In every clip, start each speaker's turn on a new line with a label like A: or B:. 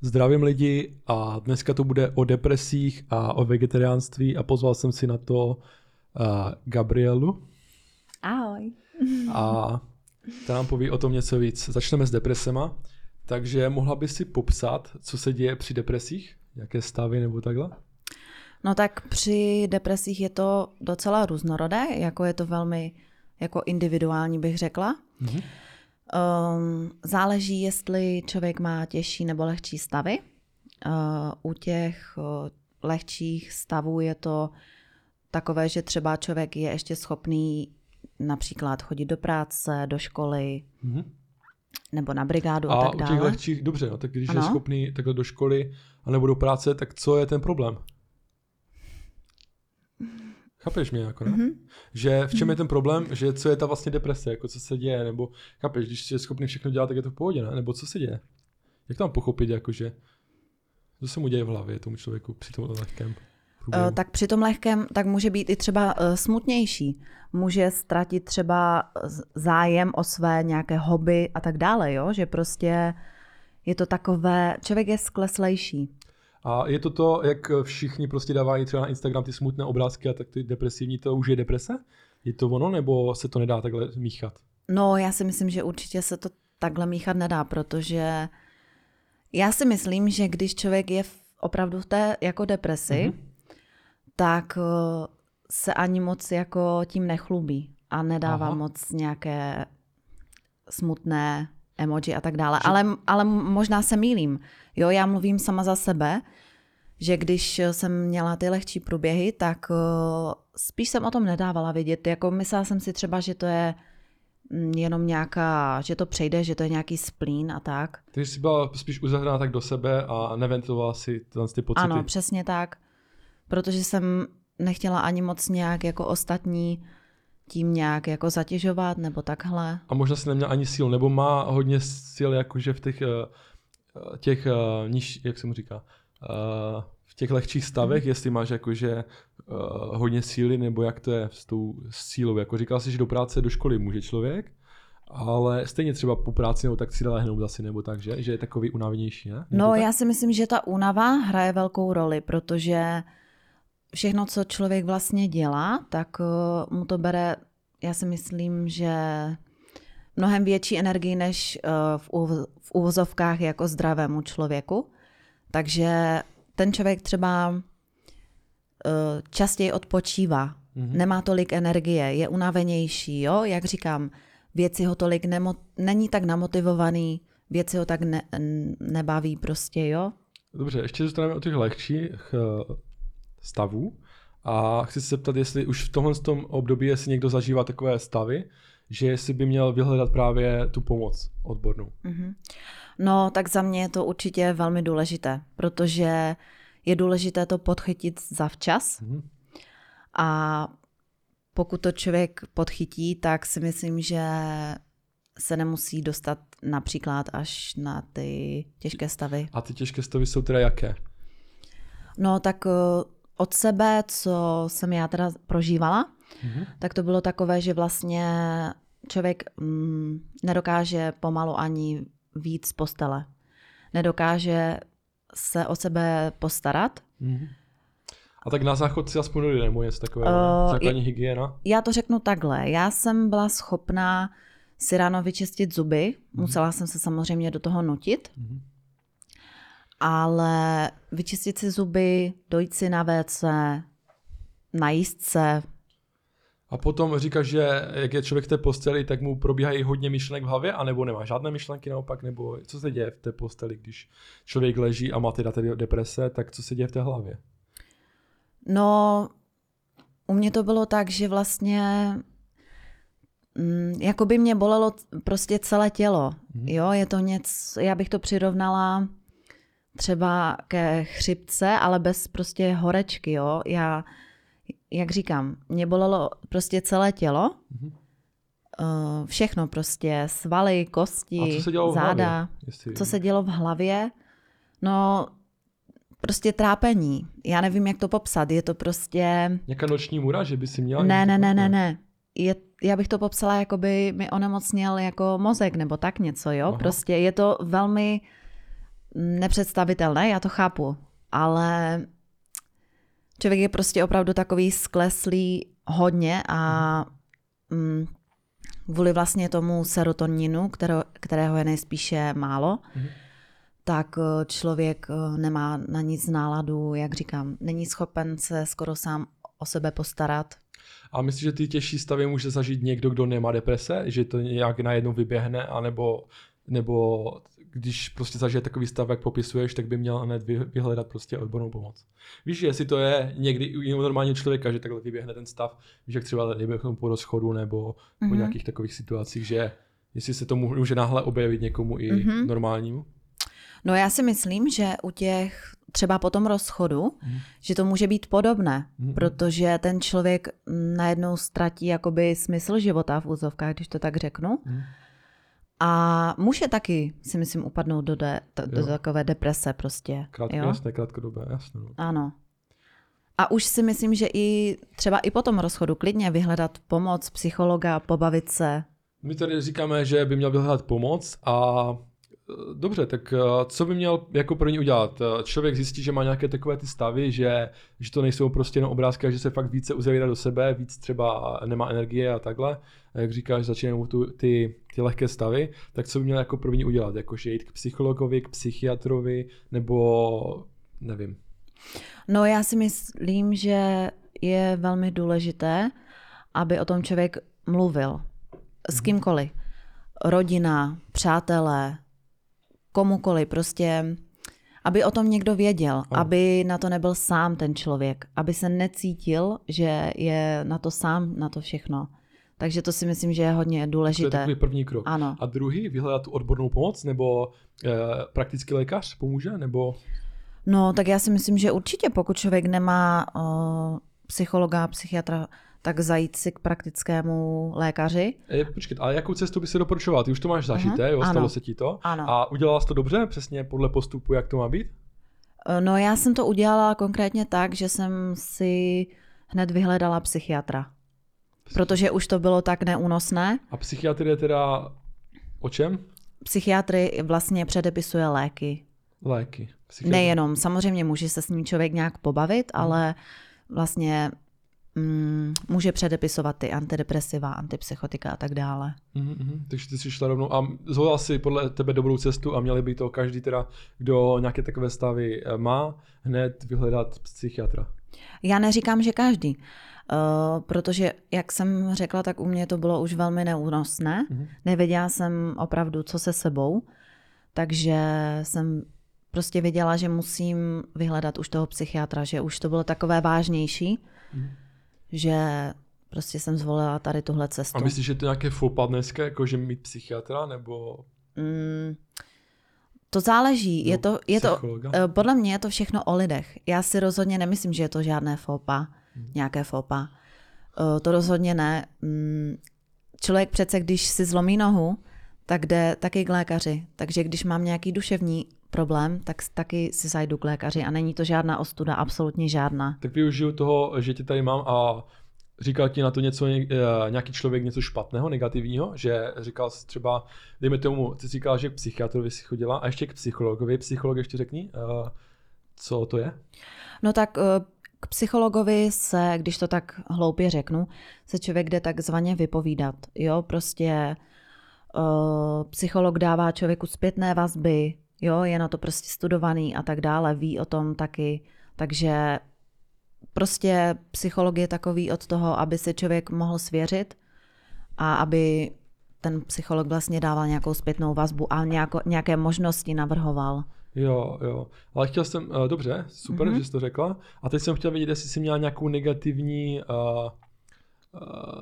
A: Zdravím lidi a dneska to bude o depresích a o vegetariánství a pozval jsem si na to uh, Gabrielu
B: Ahoj.
A: a ta nám poví o tom něco víc. Začneme s depresema, takže mohla by si popsat, co se děje při depresích? Jaké stavy nebo takhle?
B: No tak při depresích je to docela různorodé, jako je to velmi jako individuální bych řekla.
A: Mhm.
B: Um, záleží, jestli člověk má těžší nebo lehčí stavy. Uh, u těch uh, lehčích stavů je to takové, že třeba člověk je ještě schopný například chodit do práce, do školy
A: Mhm.
B: nebo na brigádu a,
A: A
B: tak
A: u těch
B: dále.
A: lehčích, dobře, no, tak když je
B: Ano.
A: schopný takhle do školy a nebo do práce, tak co je ten problém? Chápeš mě jako, ne?
B: Mhm.
A: Že v čem je ten problém, že co je ta vlastně deprese, jako co se děje, nebo chápeš, když je schopný všechno dělat, tak je to v pohodě, ne? Nebo co se děje? Jak tam pochopit, jakože, co se mu děje v hlavě tomu člověku při tom lehkém průběhu?
B: Uh, tak při tom lehkém, tak může být i třeba uh, smutnější. Může ztratit třeba z- zájem o své nějaké hobby a tak dále, jo? že prostě je to takové, člověk je skleslejší.
A: A je to to, jak všichni prostě dávají třeba na Instagram ty smutné obrázky a tak ty depresivní, to už je deprese? Je to ono, nebo se to nedá takhle míchat?
B: No, já si myslím, že určitě se to takhle míchat nedá, protože já si myslím, že když člověk je v, opravdu v té jako depresi,
A: Mhm.
B: mm-hmm. tak uh, se ani moc jako tím nechlubí a nedává.
A: Aha.
B: moc nějaké smutné emoji a tak dále. Ale, ale možná se mýlím. Jo, já mluvím sama za sebe, že když jsem měla ty lehčí průběhy, tak uh, spíš jsem o tom nedávala vědět. Jako myslela jsem si třeba, že to je mm, jenom nějaká, že to přejde, že to je nějaký splín a tak.
A: Takže jsi byla spíš uzavřená tak do sebe a neventilovala si ty pocity.
B: Ano, přesně tak. Protože jsem nechtěla ani moc nějak jako ostatní tím nějak jako zatěžovat nebo takhle.
A: A možná si neměla ani síl, nebo má hodně sil jakože v těch, eh, eh, těch eh, níž, jak se mu říká, v těch lehčích stavech,
B: Mhm.
A: jestli máš jakože hodně síly, nebo jak to je s tou sílou. Jako říkal jsi, že do práce, do školy může člověk, ale stejně třeba po práci nebo tak si lehnout asi, nebo tak, že? Že je takový unavenější, ne?
B: No,
A: tak?
B: já si myslím, že ta únava hraje velkou roli, protože všechno, co člověk vlastně dělá, tak eh, mu to bere, já si myslím, že mnohem větší energii než eh, v, úv- v úvozovkách jako zdravému člověku. Takže ten člověk třeba eh, častěji odpočívá,
A: Mhm.
B: nemá tolik energie, je unavenější, jo? Jak říkám, věci ho tolik nemo, není tak namotivovaný, věci ho tak ne, nebaví prostě, jo?
A: Dobře, ještě zůstaneme o těch lehčích eh, stavů. A chci se zeptat, jestli už v tomhle tom období, jestli někdo zažívá takové stavy, že jestli by měl vyhledat právě tu pomoc odbornou.
B: Mhm. No, tak za mě je to určitě velmi důležité, protože je důležité to podchytit zavčas
A: Mhm.
B: a pokud to člověk podchytí, tak si myslím, že se nemusí dostat například až na ty těžké stavy.
A: A ty těžké stavy jsou teda jaké?
B: No tak eh, od sebe, co jsem já teda prožívala,
A: Mhm.
B: tak to bylo takové, že vlastně člověk mm, nedokáže pomalu ani víc z postele. Nedokáže se o sebe postarat.
A: Mhm. A tak na záchod si aspoň dojde, nebo něco takového,
B: Eh,
A: základní hygiena.
B: Já to řeknu takhle. Já jsem byla schopná si ráno vyčistit zuby. Musela jsem se samozřejmě do toho nutit.
A: Mhm.
B: Ale vyčistit si zuby, dojít si na WC, najíst se,
A: A potom říkáš, že jak je člověk v té posteli, tak mu probíhají hodně myšlenek v hlavě, anebo nemá žádné myšlenky naopak, nebo co se děje v té posteli, když člověk leží a má teda tedy deprese, tak co se děje v té hlavě?
B: No, u mě to bylo tak, že vlastně mm, jako by mě bolelo prostě celé tělo.
A: Mhm.
B: Jo, je to něco, já bych to přirovnala třeba ke chřipce, ale bez prostě horečky, jo. Já, jak říkám, mě bolelo prostě celé tělo,
A: Mhm.
B: Uh, všechno prostě, svaly, kosti,
A: co se dělo v
B: záda.
A: hlavě? Jestli...
B: Co se dělo v hlavě? No, prostě trápení. Já nevím, jak to popsat. Je to prostě...
A: Nějaká noční můra, že by si měla?
B: Ne, ne, ne, ne, ne. Je, já bych to popsala, jako by mi onemocněl jako mozek nebo tak něco, jo?
A: Aha.
B: Prostě je to velmi nepředstavitelné, já to chápu, ale člověk je prostě opravdu takový skleslý hodně a mm, kvůli vlastně tomu serotoninu, kterého, kterého je nejspíše málo,
A: Mhm.
B: tak eh, člověk eh, nemá na nic náladu, jak říkám, není schopen se skoro sám o sebe postarat.
A: A myslíš, že ty těžší stavy může zažít někdo, kdo nemá deprese? Že to nějak najednou vyběhne? anebo nebo když prostě zažije takový stav, jak popisuješ, tak by měl hned vy- vyhledat prostě odbornou pomoc. Víš, jestli to je někdy u jiného normálního člověka, že takhle vyběhne ten stav, víš, jak třeba dejme po rozchodu nebo po
B: Mhm.
A: nějakých takových situacích, že jestli se to může náhle objevit někomu i
B: Mhm.
A: normálnímu.
B: No já si myslím, že u těch třeba po tom rozchodu,
A: Mhm.
B: že to může být podobné,
A: Mhm.
B: protože ten člověk mm, najednou ztratí jakoby smysl života v úzovkách, když to tak řeknu.
A: Mhm.
B: A může taky, si myslím, upadnout do, de, do
A: Jo.
B: takové deprese prostě.
A: Krátko,
B: jo?
A: jasné, krátkodobé, jasné. No.
B: Ano. A už si myslím, že i třeba i po tom rozchodu klidně vyhledat pomoc psychologa, pobavit se.
A: My tady říkáme, že by měl vyhledat pomoc a dobře, tak e, co by měl jako první udělat? E, Člověk zjistí, že má nějaké takové ty stavy, že, že to nejsou prostě jenom obrázky, a že se fakt více uzavírá do sebe, víc třeba nemá energie a takhle. A jak říkáš, začínají mu tu, ty, ty lehké stavy, tak co by měl jako první udělat? Jakože jít k psychologovi, k psychiatrovi, nebo nevím.
B: No já si myslím, že je velmi důležité, aby o tom člověk mluvil s kýmkoliv. Rodina, přátelé, komukoliv, prostě aby o tom někdo věděl,
A: Ano.
B: aby na to nebyl sám ten člověk, aby se necítil, že je na to sám, na to všechno. Takže to si myslím, že je hodně
A: To je
B: důležité.
A: takový první krok.
B: Ano.
A: A druhý, vyhledat tu odbornou pomoc, nebo e, praktický lékař pomůže, nebo
B: No, tak já si myslím, že určitě, pokud člověk nemá uh, psychologa, psychiatra, tak zajít si k praktickému lékaři.
A: E, počkej, ale jakou cestu by si doporučoval? Ty už to máš zažité,
B: Aha,
A: jo, stalo
B: ano.
A: se ti to.
B: Ano.
A: A udělala jsi to dobře, přesně podle postupu, jak to má být?
B: Uh, No, já jsem to udělala konkrétně tak, že jsem si hned vyhledala psychiatra. Protože už to bylo tak neúnosné.
A: A psychiatr je teda o čem?
B: Psychiatry vlastně předepisuje léky.
A: Léky.
B: Nejenom, samozřejmě může se s ním člověk nějak pobavit,
A: Mhm.
B: ale vlastně mm, může předepisovat ty antidepresiva, antipsychotika a tak dále.
A: Mhm, mhm. Takže ty jsi šla rovnou a zvolila si podle tebe dobrou cestu a měli by to každý teda, kdo nějaké takové stavy eh, má, hned vyhledat psychiatra.
B: Já neříkám, že každý, uh, protože, jak jsem řekla, tak u mě to bylo už velmi neúnosné.
A: Mhm.
B: Nevěděla jsem opravdu, co se sebou, takže jsem prostě věděla, že musím vyhledat už toho psychiatra, že už to bylo takové vážnější,
A: Mhm.
B: Že prostě jsem zvolila tady tuhle cestu.
A: A myslíš, že to je nějaké foupa dneska, jako že mít psychiatra, nebo
B: Mm, to záleží. Je to, je to,
A: psychologa?
B: eh, podle mě je to všechno o lidech. Já si rozhodně nemyslím, že je to žádné fopa,
A: Mhm.
B: nějaké fopa. Eh, To rozhodně ne. Mm, Člověk přece, když si zlomí nohu, tak jde taky k lékaři. Takže když mám nějaký duševní problém, tak taky si zajdu k lékaři a není to žádná ostuda, absolutně žádná.
A: tak využiju toho, že tě tady mám a říkal ti na to něco, ně- eh, nějaký člověk něco špatného, negativního, že říkal jsi třeba, dejme tomu, ty jsi říkal, že k psychiatrovi si chodila a ještě k psychologovi, psycholog ještě řekni, eh, co to je?
B: No tak eh, k psychologovi se, když to tak hloupě řeknu, se člověk jde takzvaně vypovídat. Jo, prostě uh, psycholog dává člověku zpětné vazby, jo, je na to prostě studovaný a tak dále, ví o tom taky, takže prostě psycholog je takový od toho, aby se člověk mohl svěřit a aby ten psycholog vlastně dával nějakou zpětnou vazbu a nějako, nějaké možnosti navrhoval.
A: Jo, jo. Ale chtěl jsem, uh, dobře, super,
B: Mhm.
A: mm-hmm. že jsi to řekla. A teď jsem chtěl vědět, jestli jsi měla nějakou negativní uh,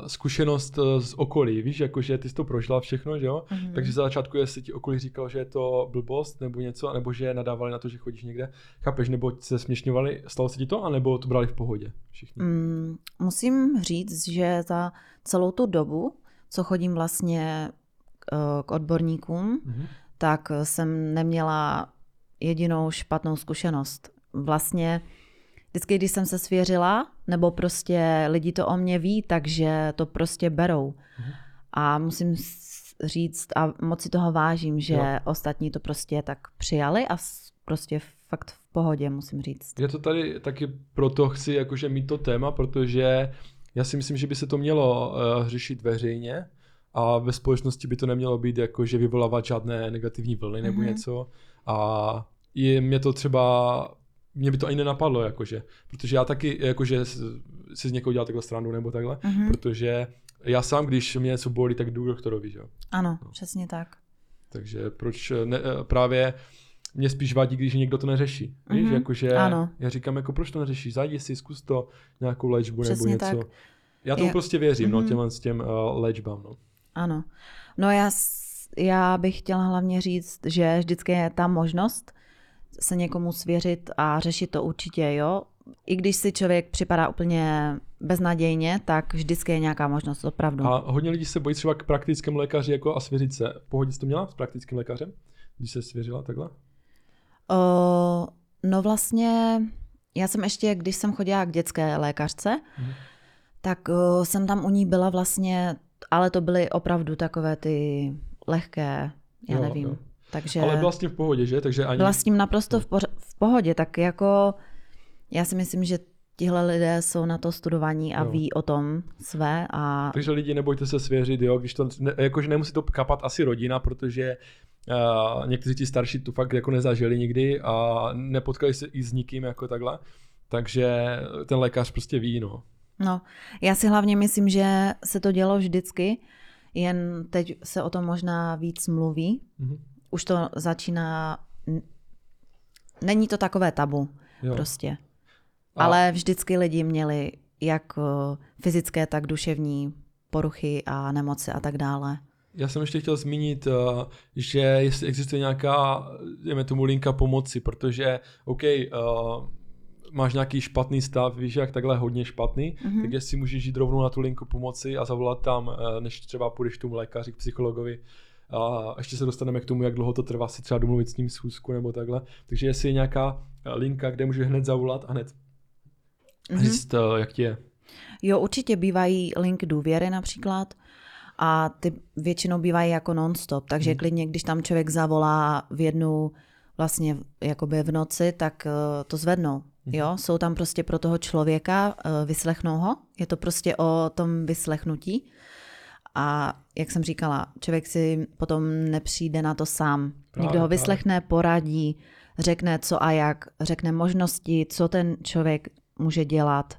A: zkušenost uh, z okolí. Víš, jakože ty jsi to prožila všechno, že jo?
B: Mhm.
A: Mm-hmm. Takže za začátku, jestli ti okolí říkal, že je to blbost nebo něco, nebo že nadávali na to, že chodíš někde, chápeš, nebo se směšňovali, stalo se ti to, anebo to brali v pohodě všichni?
B: Mm, musím říct, že za celou tu dobu, co chodím vlastně eh, k odborníkům,
A: Mm-hmm.
B: tak jsem neměla jedinou špatnou zkušenost. Vlastně vždycky, když jsem se svěřila, nebo prostě lidi to o mě ví, takže to prostě berou.
A: Mhm.
B: A musím říct a moc si toho vážím, že
A: Jo.
B: ostatní to prostě tak přijali a prostě fakt v pohodě, musím říct.
A: Já to tady taky proto chci jakože mít to téma, protože já si myslím, že by se to mělo uh, řešit veřejně a ve společnosti by to nemělo být jako, že vyvolávat žádné negativní vlny nebo
B: Mhm.
A: něco a je mě to třeba, mě by to ani nenapadlo, jakože, protože já taky jakože s- si z někoho dělal takhle stranu nebo takhle,
B: Mhm.
A: protože já sám, když mě něco bolí, tak jdu k doktorovi, že jo.
B: Ano,
A: No.
B: přesně tak.
A: Takže proč ne, eh, právě mě spíš vadí, když někdo to neřeší. Víš,
B: Mhm,
A: jakože
B: ano.
A: já říkám, jako proč to neřešíš, zajdi si, zkus to, nějakou léčbu
B: Přesně
A: nebo něco.
B: tak.
A: Já tomu
B: Je-
A: prostě věřím, no,
B: Mhm.
A: těm, s těm uh, léčbám, no.
B: Ano. No já, já bych chtěla hlavně říct, že vždycky je ta možnost se někomu svěřit a řešit to určitě, jo. I když si člověk připadá úplně beznadějně, tak vždycky je nějaká možnost, opravdu.
A: A hodně lidí se bojí třeba k praktickému lékaři jako a svěřit se. Pohodě jsi to měla s praktickým lékařem, když se svěřila takhle?
B: O, no vlastně, já jsem ještě, když jsem chodila k dětské lékařce,
A: Mhm.
B: tak o, jsem tam u ní byla vlastně, ale to byly opravdu takové ty lehké, já
A: Jo,
B: nevím.
A: jo.
B: Takže
A: Ale vlastně v pohodě, že? Takže ani...
B: byla s tím naprosto v, poř- v pohodě, tak jako já si myslím, že tihle lidé jsou na to studovaní a
A: Jo.
B: ví o tom své a
A: Takže lidi nebojte se svěřit, jo, když to, ne, jakože nemusí to kapat asi rodina, protože uh, někteří ti starší to fakt jako nezažili nikdy a nepotkali se i s nikým jako takhle. Takže ten lékař prostě ví, no.
B: No, já si hlavně myslím, že se to dělo vždycky, jen teď se o tom možná víc mluví.
A: Mhm.
B: Už to začíná... Není to takové tabu,
A: Jo.
B: prostě.
A: A-
B: Ale vždycky lidi měli jak eh, fyzické, tak duševní poruchy a nemoci a tak dále.
A: Já jsem ještě chtěl zmínit, uh, že jestli existuje nějaká, dejme tomu, linka pomoci, protože, OK, uh, máš nějaký špatný stav, víš, jak takhle hodně špatný,
B: Mhm.
A: mm-hmm. tak jestli můžeš jít rovnou na tu linku pomoci a zavolat tam, než třeba půjdeš k tomu lékaři, k psychologovi. A ještě se dostaneme k tomu, jak dlouho to trvá si třeba domluvit s ním schůzku nebo takhle. Takže jestli je nějaká eh, linka, kde můžeš hned zavolat a hned
B: Mhm.
A: říct, uh, jak ti je.
B: Jo, určitě bývají linky důvěry například a ty většinou bývají jako non-stop, takže
A: Hmm.
B: klidně, když tam člověk zavolá v jednu vlastně jakoby v noci, tak eh, to zvednou. Jo, jsou tam prostě pro toho člověka, eh, vyslechnou ho, je to prostě o tom vyslechnutí a jak jsem říkala, člověk si potom nepřijde na to sám.
A: Právě,
B: Někdo ho
A: právě.
B: vyslechne, poradí, řekne co a jak, řekne možnosti, co ten člověk může dělat.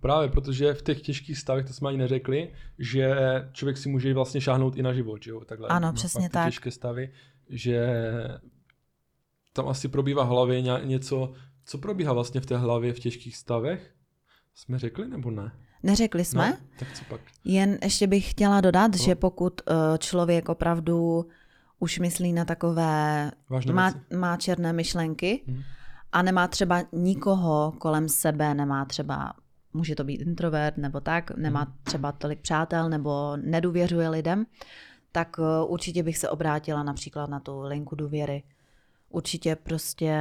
A: Právě, protože v těch těžkých stavech, to jsme ani neřekli, že člověk si může vlastně šáhnout i na život, že jo? Takhle,
B: Ano,
A: má
B: přesně tak.
A: těžké stavy, že tam asi probíhá v hlavě ně- něco, co probíhá vlastně v té hlavě v těžkých stavech? Jsme řekli nebo ne?
B: Neřekli jsme?
A: No, tak co pak?
B: Jen ještě bych chtěla dodat,
A: No.
B: že pokud eh, člověk opravdu už myslí na takové,
A: Vážné
B: má,
A: věci?
B: má černé myšlenky
A: Mhm.
B: a nemá třeba nikoho kolem sebe, nemá třeba, může to být introvert nebo tak, nemá
A: Mhm.
B: třeba tolik přátel nebo nedůvěřuje lidem, tak eh, určitě bych se obrátila například na tu linku důvěry. Určitě prostě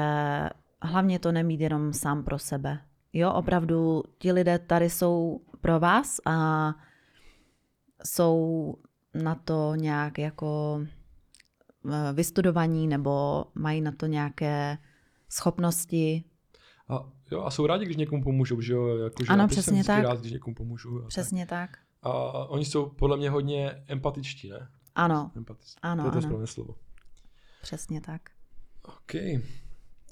B: hlavně to nemít jenom sám pro sebe. Jo, opravdu ti lidé tady jsou pro vás a jsou na to nějak jako eh, vystudovaní nebo mají na to nějaké schopnosti.
A: A, jo, a jsou rádi, když někomu pomůžou, že jo? Jako, že
B: Ano, přesně
A: jsem
B: tak.
A: rád, když někomu pomůžu. A,
B: Přesně tak.
A: tak. a oni jsou podle mě hodně empatičtí, ne?
B: Ano,
A: Empatičtí.
B: Ano,
A: to je to
B: ano.
A: správné slovo.
B: přesně tak.
A: OK.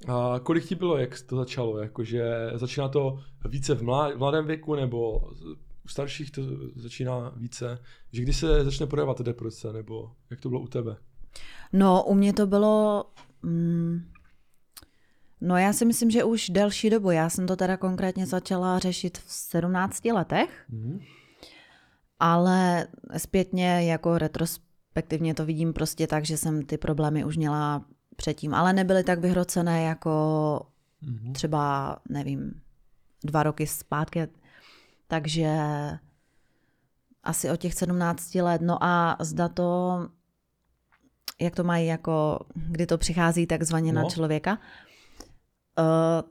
A: A kolik ti bylo, jak to začalo? Jakože začíná to více v mlá- v mladém věku, nebo u starších to začíná více? Že kdy se začne projevat deprese, nebo jak to bylo u tebe?
B: No, u mě to bylo... Mm, no, já si myslím, že už delší dobu. Já jsem to teda konkrétně začala řešit v 17 letech,
A: Mhm.
B: ale zpětně jako retrospektivně to vidím prostě tak, že jsem ty problémy už měla předtím, ale nebyly tak vyhrocené jako
A: Mhm.
B: třeba, nevím, dva roky zpátky. Takže asi od těch 17 let. No a zda to, jak to mají jako, kdy to přichází takzvaně na
A: No.
B: člověka, uh,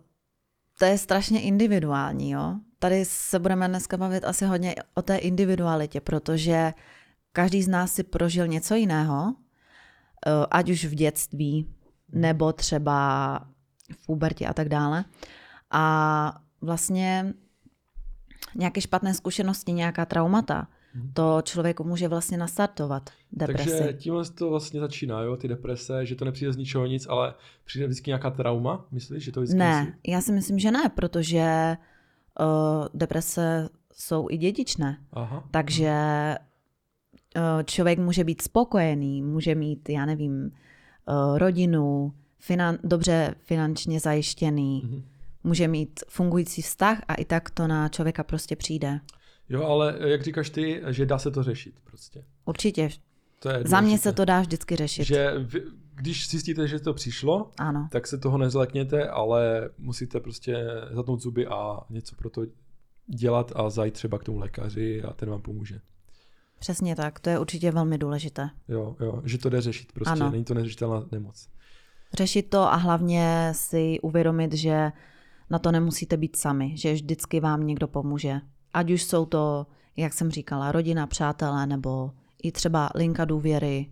B: to je strašně individuální, jo. Tady se budeme dneska bavit asi hodně o té individualitě, protože každý z nás si prožil něco jiného, ať už v dětství, nebo třeba v pubertě a tak dále. A vlastně nějaké špatné zkušenosti, nějaká traumata, to člověku může vlastně nastartovat depresi.
A: Takže tímhle to vlastně začíná, jo, ty deprese, že to nepřijde z ničeho nic, ale přijde vždycky nějaká trauma, myslíš, že to vždycky
B: Ne,
A: myslí?
B: já si myslím, že ne, protože uh, deprese jsou i dědičné.
A: Aha.
B: Takže člověk může být spokojený, může mít, já nevím, uh, rodinu, finan- dobře finančně zajištěný,
A: Mhm.
B: může mít fungující vztah a i tak to na člověka prostě přijde.
A: Jo, ale jak říkáš ty, že dá se to řešit prostě.
B: Určitě.
A: To je
B: Za mě se to dá vždycky řešit.
A: Že vy, když zjistíte, že to přišlo,
B: Ano.
A: tak se toho nezlekněte, ale musíte prostě zatnout zuby a něco pro to dělat a zajít třeba k tomu lékaři a ten vám pomůže.
B: Přesně tak, to je určitě velmi důležité.
A: Jo, jo, že to jde řešit prostě,
B: Ano.
A: není to neřešitelná nemoc.
B: Řešit to a hlavně si uvědomit, že na to nemusíte být sami, že vždycky vám někdo pomůže. Ať už jsou to, jak jsem říkala, rodina, přátelé nebo i třeba linka důvěry,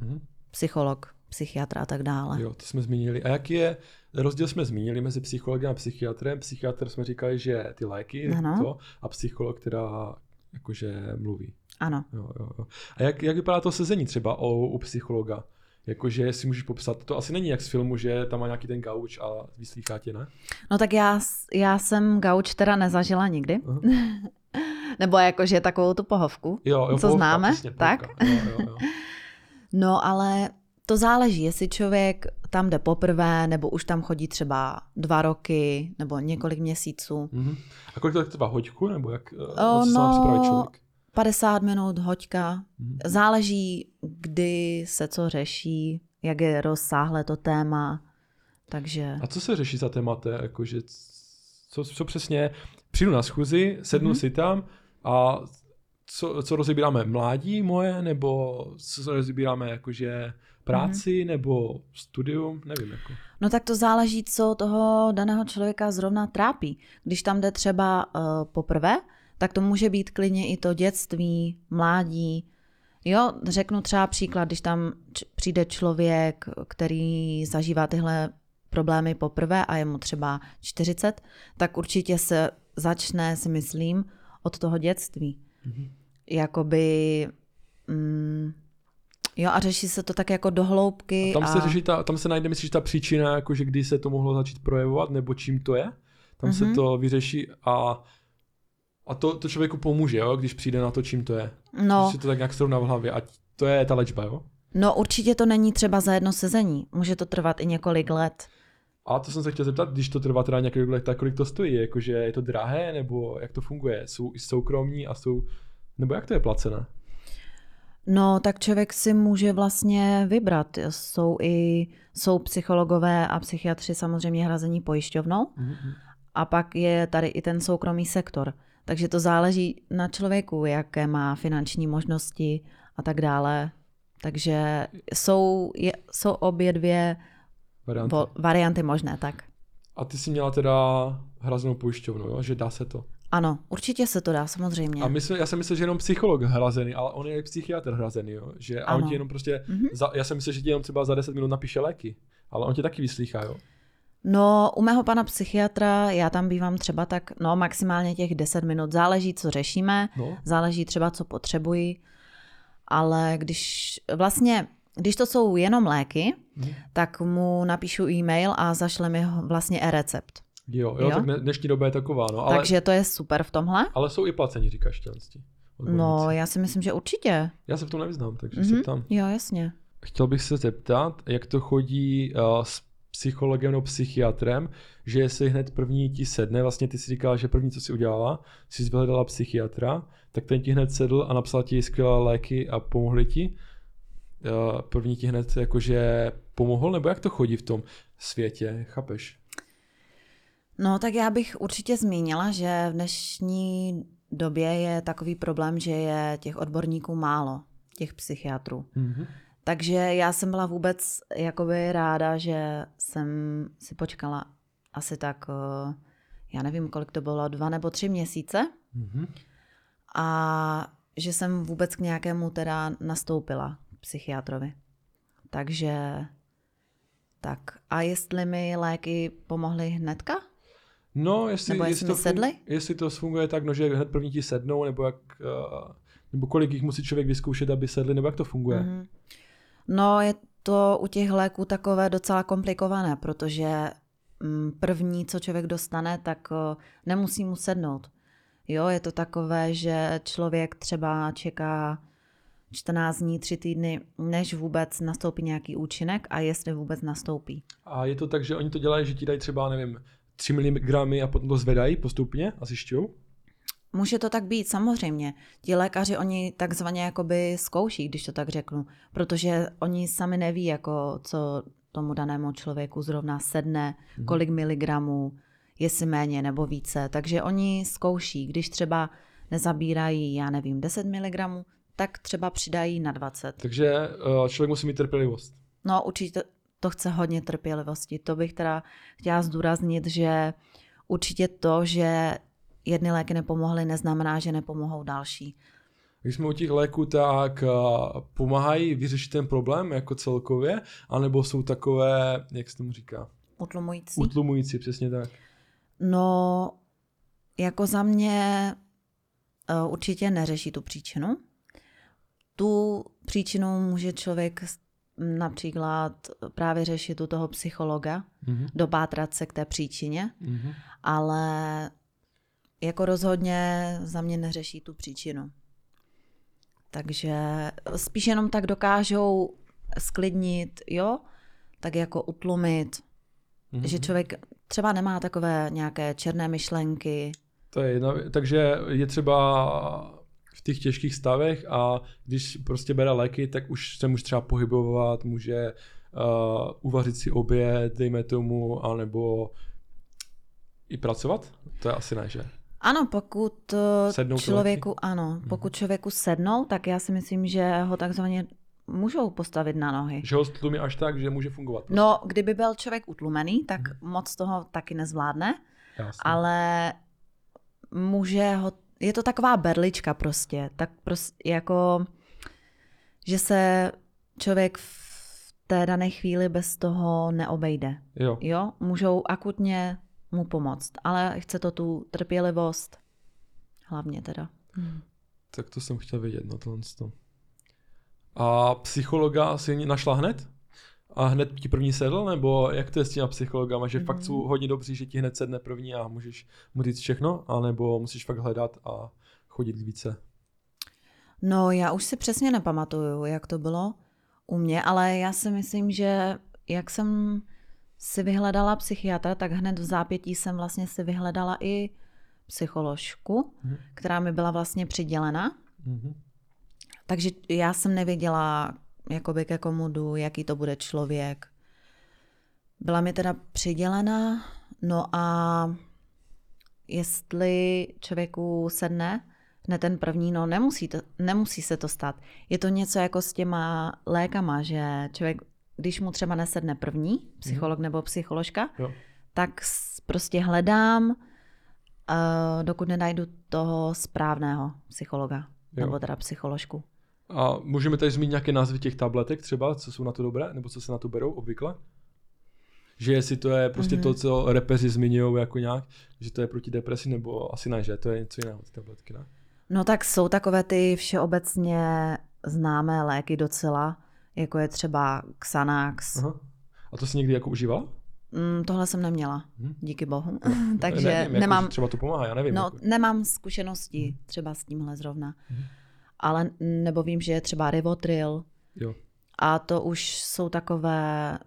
A: Mhm.
B: psycholog, psychiatr a tak dále.
A: Jo, to jsme zmínili. A jaký je, rozdíl jsme zmínili mezi psychologem a psychiatrem. Psychiatr jsme říkali, že ty léky
B: Ano.
A: to, a psycholog, která jakože mluví.
B: Ano.
A: Jo, jo, jo. A jak, jak vypadá to sezení třeba o, u psychologa? Jakože si můžeš popsat, to asi není jak z filmu, že tam má nějaký ten gauč a vyslýchá tě, ne?
B: No tak já, já jsem gauč teda nezažila nikdy.
A: Aha.
B: Nebo jakože takovou tu pohovku,
A: Jo, jo,
B: co
A: pohovka,
B: známe,
A: přesně,
B: tak?
A: Jo, jo, jo.
B: No ale to záleží, jestli člověk tam jde poprvé, nebo už tam chodí třeba dva roky, nebo několik měsíců.
A: Mhm. A kolik to trvá hoďku, nebo jak o,
B: O,
A: co se
B: no,
A: člověk?
B: 50 minut, hoďka.
A: Mhm.
B: Záleží, kdy se co řeší, jak je rozsáhlé to téma. Takže
A: A co se řeší za témata? Jakože, co, co přesně, přijdu na schůzi, sednu
B: Mhm.
A: si tam a co, co rozebíráme, mládí moje, nebo co rozebíráme jakože práci,
B: Mhm.
A: nebo studium, nevím. Jako.
B: No tak to záleží, co toho daného člověka zrovna trápí. Když tam jde třeba uh, poprvé, tak to může být klidně i to dětství, mládí. Jo, řeknu třeba příklad, když tam přijde člověk, který zažívá tyhle problémy poprvé a je mu třeba 40, tak určitě se začne, si myslím, od toho dětství.
A: Mhm.
B: Jakoby... Mm, jo, a řeší se to tak jako do hloubky.
A: A tam
B: a...
A: se řeší, ta, tam se najde, myslíš, ta příčina, jakože kdy se to mohlo začít projevovat, nebo čím to je? Tam se
B: Mhm.
A: to vyřeší a, a to, to člověku pomůže, jo, když přijde na to, čím to je.
B: No,
A: Když si to tak nějak srovná v hlavě. A to je ta léčba, jo?
B: No určitě to není třeba za jedno sezení. Může to trvat i několik let.
A: A to jsem se chtěl zeptat, když to trvá teda několik let, tak kolik to stojí? Jakože je to drahé, nebo jak to funguje? Jsou i soukromí a jsou... Nebo jak to je placené?
B: No tak člověk si může vlastně vybrat. Jsou i jsou psychologové a psychiatři samozřejmě hrazení pojišťovnou
A: Mhm.
B: a pak je tady i ten soukromý sektor. Takže to záleží na člověku, jaké má finanční možnosti a tak dále. Takže jsou, je, jsou obě dvě
A: Varianty.
B: vo, varianty možné, tak.
A: A ty jsi měla teda hrazenou pojišťovnu, jo? že dá se to.
B: Ano, určitě se to dá, samozřejmě.
A: A myslím, já jsem myslel, že jenom psycholog hrazený, ale on je i psychiatr hrazený, jo? že a on ti jenom prostě,
B: Mhm.
A: za, já jsem myslel, že ti jenom třeba za 10 minut napíše léky, ale on tě taky vyslýchá, jo?
B: No, u mého pana psychiatra, já tam bývám třeba tak, no maximálně těch 10 minut, záleží, co řešíme,
A: No,
B: záleží třeba, co potřebuji, ale když vlastně, když to jsou jenom léky,
A: Mhm.
B: tak mu napíšu e-mail a zašle mi vlastně e-recept.
A: jo, jo,
B: Jo?
A: tak dne- dnešní doba je taková, no, ale,
B: Takže to je super v tomhle.
A: ale jsou i placení, říkáš tělenství.
B: No, já si myslím, že určitě.
A: Já se v tom nevyznám, takže
B: Mhm.
A: se ptám.
B: Jo, jasně.
A: Chtěl bych se zeptat, jak to chodí uh, s psychologem nebo psychiatrem, že jestli hned první ti sedne, vlastně ty si říkala, že první, co si udělala, si vyhledala psychiatra, tak ten ti hned sedl a napsal ti skvělé léky a pomohli ti. Uh, první ti hned jakože pomohl, nebo jak to chodí v tom světě, chápeš?
B: No, tak já bych určitě zmínila, že v dnešní době je takový problém, že je těch odborníků málo, těch psychiatrů.
A: Mhm.
B: Takže já jsem byla vůbec jakoby ráda, že jsem si počkala asi tak, eh, já nevím, kolik to bylo, dva nebo tři měsíce.
A: Mhm.
B: A že jsem vůbec k nějakému teda nastoupila psychiatrovi. Takže tak. A jestli mi léky pomohly hnedka?
A: No, jestli,
B: Nebo jestli
A: jestli, to,
B: sedly?
A: fun, jestli to funguje tak, no, že hned první ti sednou, nebo jak, uh, nebo kolik jich musí člověk vyzkoušet, aby sedli, nebo jak to funguje?
B: Mhm. No, je to u těch léků takové docela komplikované, protože mm, první, co člověk dostane, tak eh, nemusí mu sednout. Jo, je to takové, že člověk třeba čeká 14 dní, 3 týdny, než vůbec nastoupí nějaký účinek a jestli vůbec nastoupí.
A: A je to tak, že oni to dělají, že ti dají třeba, nevím, 3 mg a potom to zvedají postupně a zjišťují?
B: Může to tak být, samozřejmě. Ti lékaři, oni takzvaně jakoby zkouší, když to tak řeknu, protože oni sami neví, jako co tomu danému člověku zrovna sedne, kolik miligramů, jestli méně nebo více. Takže oni zkouší, když třeba nezabírají, já nevím, 10 mg, tak třeba přidají na 20.
A: Takže uh, člověk musí mít trpělivost.
B: No určitě to chce hodně trpělivosti. To bych teda chtěla zdůraznit, že určitě to, že jedny léky nepomohly, neznamená, že nepomohou další.
A: Když jsme u těch léků, tak uh, pomáhají vyřešit ten problém jako celkově, anebo jsou takové, jak se tomu říká,
B: Utlumující?
A: utlumující, přesně tak.
B: No, jako za mě uh, určitě neřeší tu příčinu. Tu příčinu může člověk například právě řešit u toho psychologa,
A: Mhm.
B: dopátrat se k té příčině,
A: Mhm.
B: ale jako rozhodně za mě neřeší tu příčinu. Takže spíš jenom tak dokážou sklidnit, jo, tak jako utlumit,
A: Mhm.
B: že člověk třeba nemá takové nějaké černé myšlenky.
A: To je jedna, takže je třeba v těch těžkých stavech a když prostě bere léky, tak už se může třeba pohybovat, může uh, uvařit si oběd, dejme tomu, anebo i pracovat? To je asi ne, že?
B: Ano, pokud eh,
A: Sednou
B: člověku, ano, pokud člověku sednou, tak já si myslím, že ho takzvaně můžou postavit na nohy.
A: Že ho stlumí až tak, že může fungovat.
B: No, kdyby byl člověk utlumený, tak moc toho taky nezvládne,
A: Jasně.
B: ale může ho, je to taková berlička prostě, tak prostě jako, že se člověk v té dané chvíli bez toho neobejde.
A: Jo.
B: Jo, můžou akutně mu pomoct, ale chce to tu trpělivost, hlavně teda.
A: Tak to jsem chtěl vědět, no tohle. to. A psychologa si našla hned? A hned ti první sedl? Nebo jak to je s těma psychologama? Že fakt jsou hodně dobří, že ti hned sedne první a můžeš mu říct všechno? A nebo musíš fakt hledat a chodit více?
B: No, já už si přesně nepamatuju, jak to bylo u mě, ale já si myslím, že jak jsem si vyhledala psychiatra, tak hned v zápětí jsem vlastně si vyhledala i psycholožku,
A: Mhm.
B: která mi byla vlastně přidělena.
A: Mhm.
B: Takže já jsem nevěděla, jakoby ke komu jdu, jaký to bude člověk. Byla mi teda přidělena, no a jestli člověku sedne hned ten první, no nemusí, to, nemusí se to stát. Je to něco jako s těma lékama, že člověk, když mu třeba nesedne první, psycholog nebo psycholožka,
A: Jo.
B: tak prostě hledám, uh, dokud nenajdu toho správného psychologa
A: Jo.
B: nebo teda psycholožku.
A: A můžeme tady zmínit nějaké názvy těch tabletek třeba, co jsou na to dobré, nebo co se na to berou obvykle? Že jestli to je prostě mm-hmm. to, co repeři zmiňují jako nějak, že to je proti depresi, nebo asi ne, že to je něco jiného, ty tabletky, ne?
B: No tak jsou takové ty všeobecně známé léky docela, jako je třeba Xanax.
A: Aha. A to jsi někdy jako užívala?
B: Mm, tohle jsem neměla,
A: Mhm.
B: díky bohu. Takže
A: nevím, jako,
B: nemám,
A: že třeba to pomáhá, já nevím.
B: no,
A: jako.
B: nemám zkušenosti třeba s tímhle zrovna.
A: Mhm.
B: Ale nebo vím, že je třeba Rivotril
A: Jo.
B: a to už jsou takové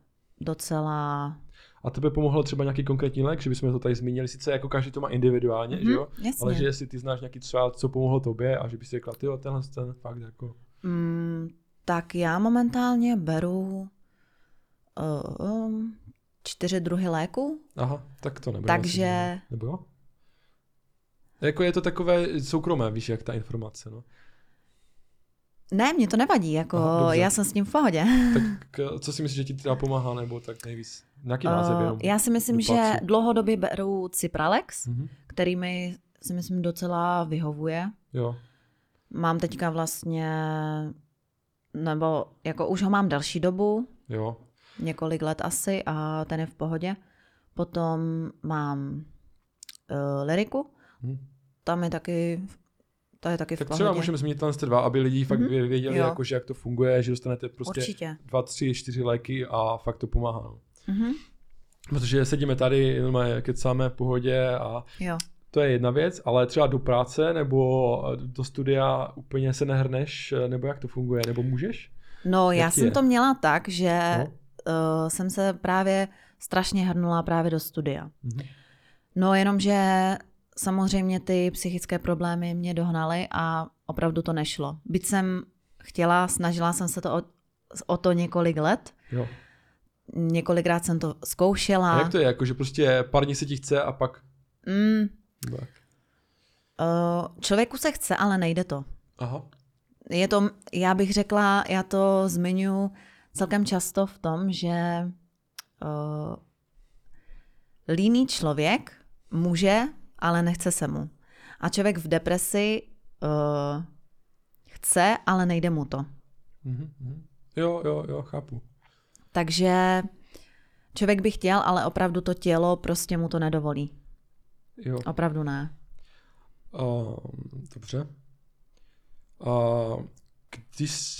B: docela...
A: A tebe pomohlo třeba nějaký konkrétní lék, že bychom to tady zmínili, sice jako každý to má individuálně, mm-hmm, že jo?
B: Mhm, jasně.
A: Ale že jestli ty znáš nějaký třeba, co pomohlo tobě a že bys řekla, ty tenhle ten fakt jako...
B: Mm, tak já momentálně beru uh, čtyři druhy léku.
A: Aha, tak to nebude.
B: Takže-
A: asi, Nebo jo? Jako je to takové soukromé, víš, jak ta informace, no.
B: Ne, mě to nevadí, jako
A: Aha, dobře.
B: já jsem s tím v pohodě.
A: Tak eh, co si myslíš, že ti teda pomáhá, nebo tak nejvíc? Nějaký název
B: Uh,
A: jenom?
B: já si myslím,
A: do
B: že dlouhodobě beru Cipralex,
A: Mhm.
B: který mi si myslím docela vyhovuje.
A: Jo.
B: Mám teďka vlastně, nebo jako už ho mám další dobu,
A: Jo.
B: několik let asi a ten je v pohodě. Potom mám uh, Liriku,
A: Hm.
B: tam je taky, to je taky v
A: Tak
B: pohodě.
A: třeba můžeme zmínit ty dva, aby lidi fakt
B: Mhm.
A: věděli,
B: Jo.
A: jakože, jak to funguje, že dostanete prostě
B: Určitě.
A: dva, tři, čtyři léky a fakt to pomáhá. No.
B: Mhm.
A: Protože sedíme tady, normálně kecáme v pohodě a
B: Jo.
A: To je jedna věc, ale třeba do práce nebo do studia úplně se nehrneš, nebo jak to funguje, nebo můžeš?
B: No, já
A: Jaký
B: jsem
A: je?
B: to měla tak, že
A: No.
B: uh, jsem se právě strašně hrnula právě do studia.
A: Mhm.
B: No, jenomže samozřejmě ty psychické problémy mě dohnaly a opravdu to nešlo. Byť jsem chtěla, snažila jsem se to o, o to několik let,
A: Jo.
B: několikrát jsem to zkoušela.
A: A jak to je, jako, že prostě pár dní se ti chce a pak...
B: Mm,
A: Tak.
B: uh, člověku se chce, ale nejde to.
A: Aha.
B: Je to, já bych řekla, já to zmiňuji celkem často v tom, že uh, líný člověk může, ale nechce se mu. A člověk v depresi uh, chce, ale nejde mu to.
A: Mhm. mhm. Jo, jo, jo, chápu.
B: Takže člověk by chtěl, ale opravdu to tělo prostě mu to nedovolí.
A: Jo.
B: Opravdu ne.
A: Uh, dobře. Uh, když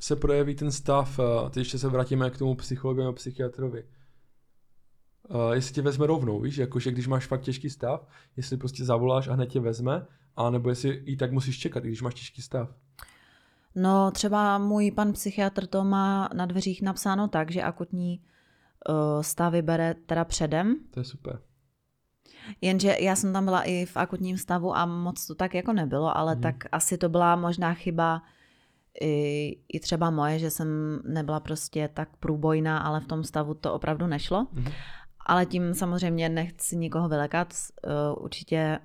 A: se projeví ten stav, uh, teď ještě se vrátíme k tomu psychologovi a psychiatrovi. Uh, jestli tě vezme rovnou, víš, jakože když máš fakt těžký stav, jestli prostě zavoláš a hned tě vezme, a nebo jestli i tak musíš čekat, když máš těžký stav.
B: No třeba můj pan psychiatr to má na dveřích napsáno tak, že akutní uh, stavy bere teda předem,
A: To je super.
B: Jenže já jsem tam byla i v akutním stavu a moc to tak jako nebylo, ale
A: Mhm.
B: tak asi to byla možná chyba i, i třeba moje, že jsem nebyla prostě tak průbojná, ale v tom stavu to opravdu nešlo.
A: Mhm.
B: Ale tím samozřejmě nechci nikoho vylekat. Uh, určitě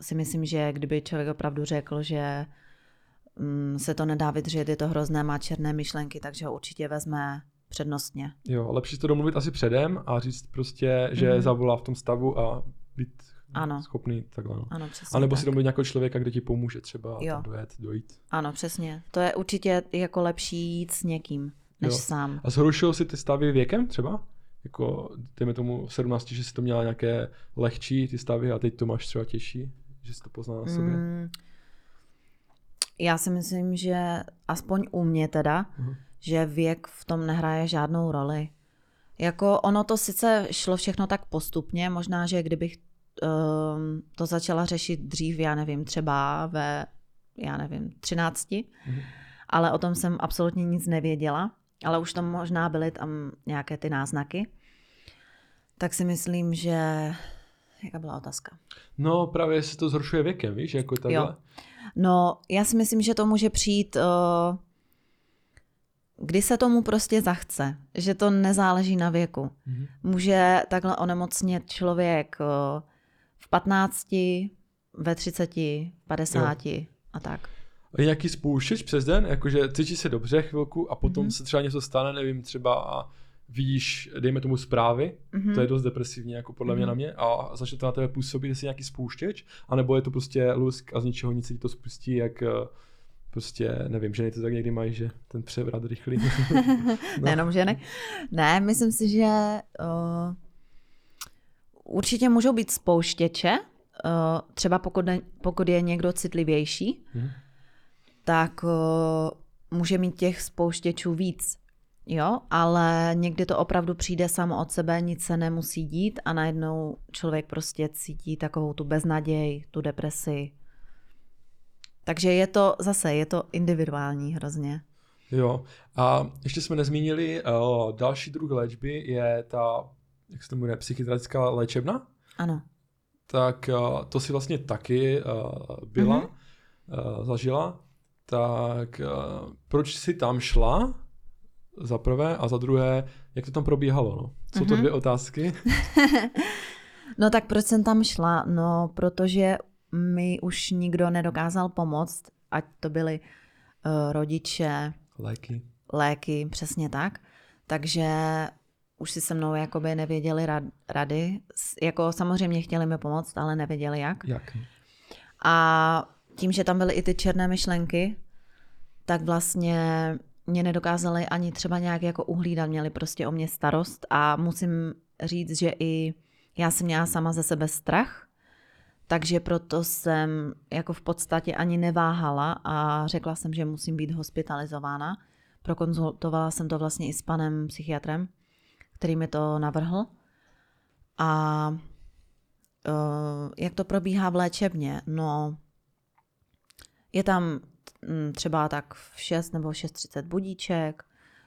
B: si myslím, že kdyby člověk opravdu řekl, že mm, se to nedá vydržet, je to hrozné, má černé myšlenky, takže ho určitě vezme přednostně.
A: Jo, lepší to domluvit asi předem a říct prostě, že
B: Mhm.
A: zavolá v tom stavu a být
B: Ano.
A: schopný takhle. No.
B: Ano, přesně
A: A nebo
B: tak.
A: si domluvit nějakého člověka, kdo ti pomůže třeba
B: Jo.
A: dojet, dojít.
B: Ano, přesně. To je určitě jako lepší jít s někým, než
A: Jo.
B: sám.
A: A zhoršují si ty stavy věkem třeba? Jako, dejme tomu 17, že jsi to měla nějaké lehčí ty stavy a teď to máš třeba těžší, že jsi to poznala na sobě.
B: Mm, já si myslím, že aspoň u mě teda,
A: Mhm.
B: že věk v tom nehraje žádnou roli. Jako ono to sice šlo všechno tak postupně, možná, že kdybych um, to začala řešit dřív, já nevím, třeba ve, já nevím, 13,
A: Mhm.
B: ale o tom jsem absolutně nic nevěděla, ale už tam možná byly tam nějaké ty náznaky. Tak si myslím, že... Jaká byla otázka?
A: No právě se to zhoršuje věkem, víš, jako takhle.
B: Jo. No, já si myslím, že to může přijít, uh, kdy se tomu prostě zachce, že to nezáleží na věku.
A: Mhm.
B: Může takhle onemocnět člověk uh, v 15, ve 30, 50 a tak.
A: A je nějaký spouštěč přes den, jakože cítíš se dobře chvilku a potom
B: Mhm.
A: se třeba něco stane, nevím, třeba a vidíš, dejme tomu zprávy,
B: Mhm.
A: to je dost depresivní, jako podle mě
B: Mhm.
A: na mě, a začne to na tebe působit, jestli nějaký spouštěč, anebo je to prostě lusk a z ničeho nic se ti to spustí, jak eh, prostě, nevím, ženy to tak někdy mají, že ten převrat rychlý.
B: No. Nejenom ženy. Ne, myslím si, že uh, určitě můžou být spouštěče, uh, třeba pokud, je- pokud je někdo citlivější,
A: Mhm.
B: tak uh, může mít těch spouštěčů víc. Jo, ale někdy to opravdu přijde samo od sebe, nic se nemusí dít a najednou člověk prostě cítí takovou tu beznaděj, tu depresi. Takže je to zase, je to individuální hrozně.
A: Jo, a ještě jsme nezmínili, uh, další druh léčby je ta, jak se to jmenuje, psychiatrická léčebna,
B: Ano.
A: tak uh, to si vlastně taky uh, byla,
B: Mhm.
A: uh, zažila, tak uh, proč si tam šla, za prvé, a za druhé, jak to tam probíhalo, no? Jsou to
B: Mhm.
A: dvě otázky.
B: No tak proč jsem tam šla? No, protože mi už nikdo nedokázal pomoct, ať to byli uh, rodiče,
A: Léky.
B: léky, přesně tak. Takže už si se mnou jakoby nevěděli rad, rady. Jako samozřejmě chtěli mi pomoct, ale nevěděli jak.
A: Jak?
B: A tím, že tam byly i ty černé myšlenky, tak vlastně mě nedokázali ani třeba nějak jako uhlídat, měli prostě o mě starost a musím říct, že i já jsem měla sama ze sebe strach, takže proto jsem jako v podstatě ani neváhala a řekla jsem, že musím být hospitalizována. Prokonzultovala jsem to vlastně i s panem psychiatrem, který mi to navrhl. A uh, jak to probíhá v léčebně? No, je tam mm, třeba tak v 6 nebo 6.30 budíček,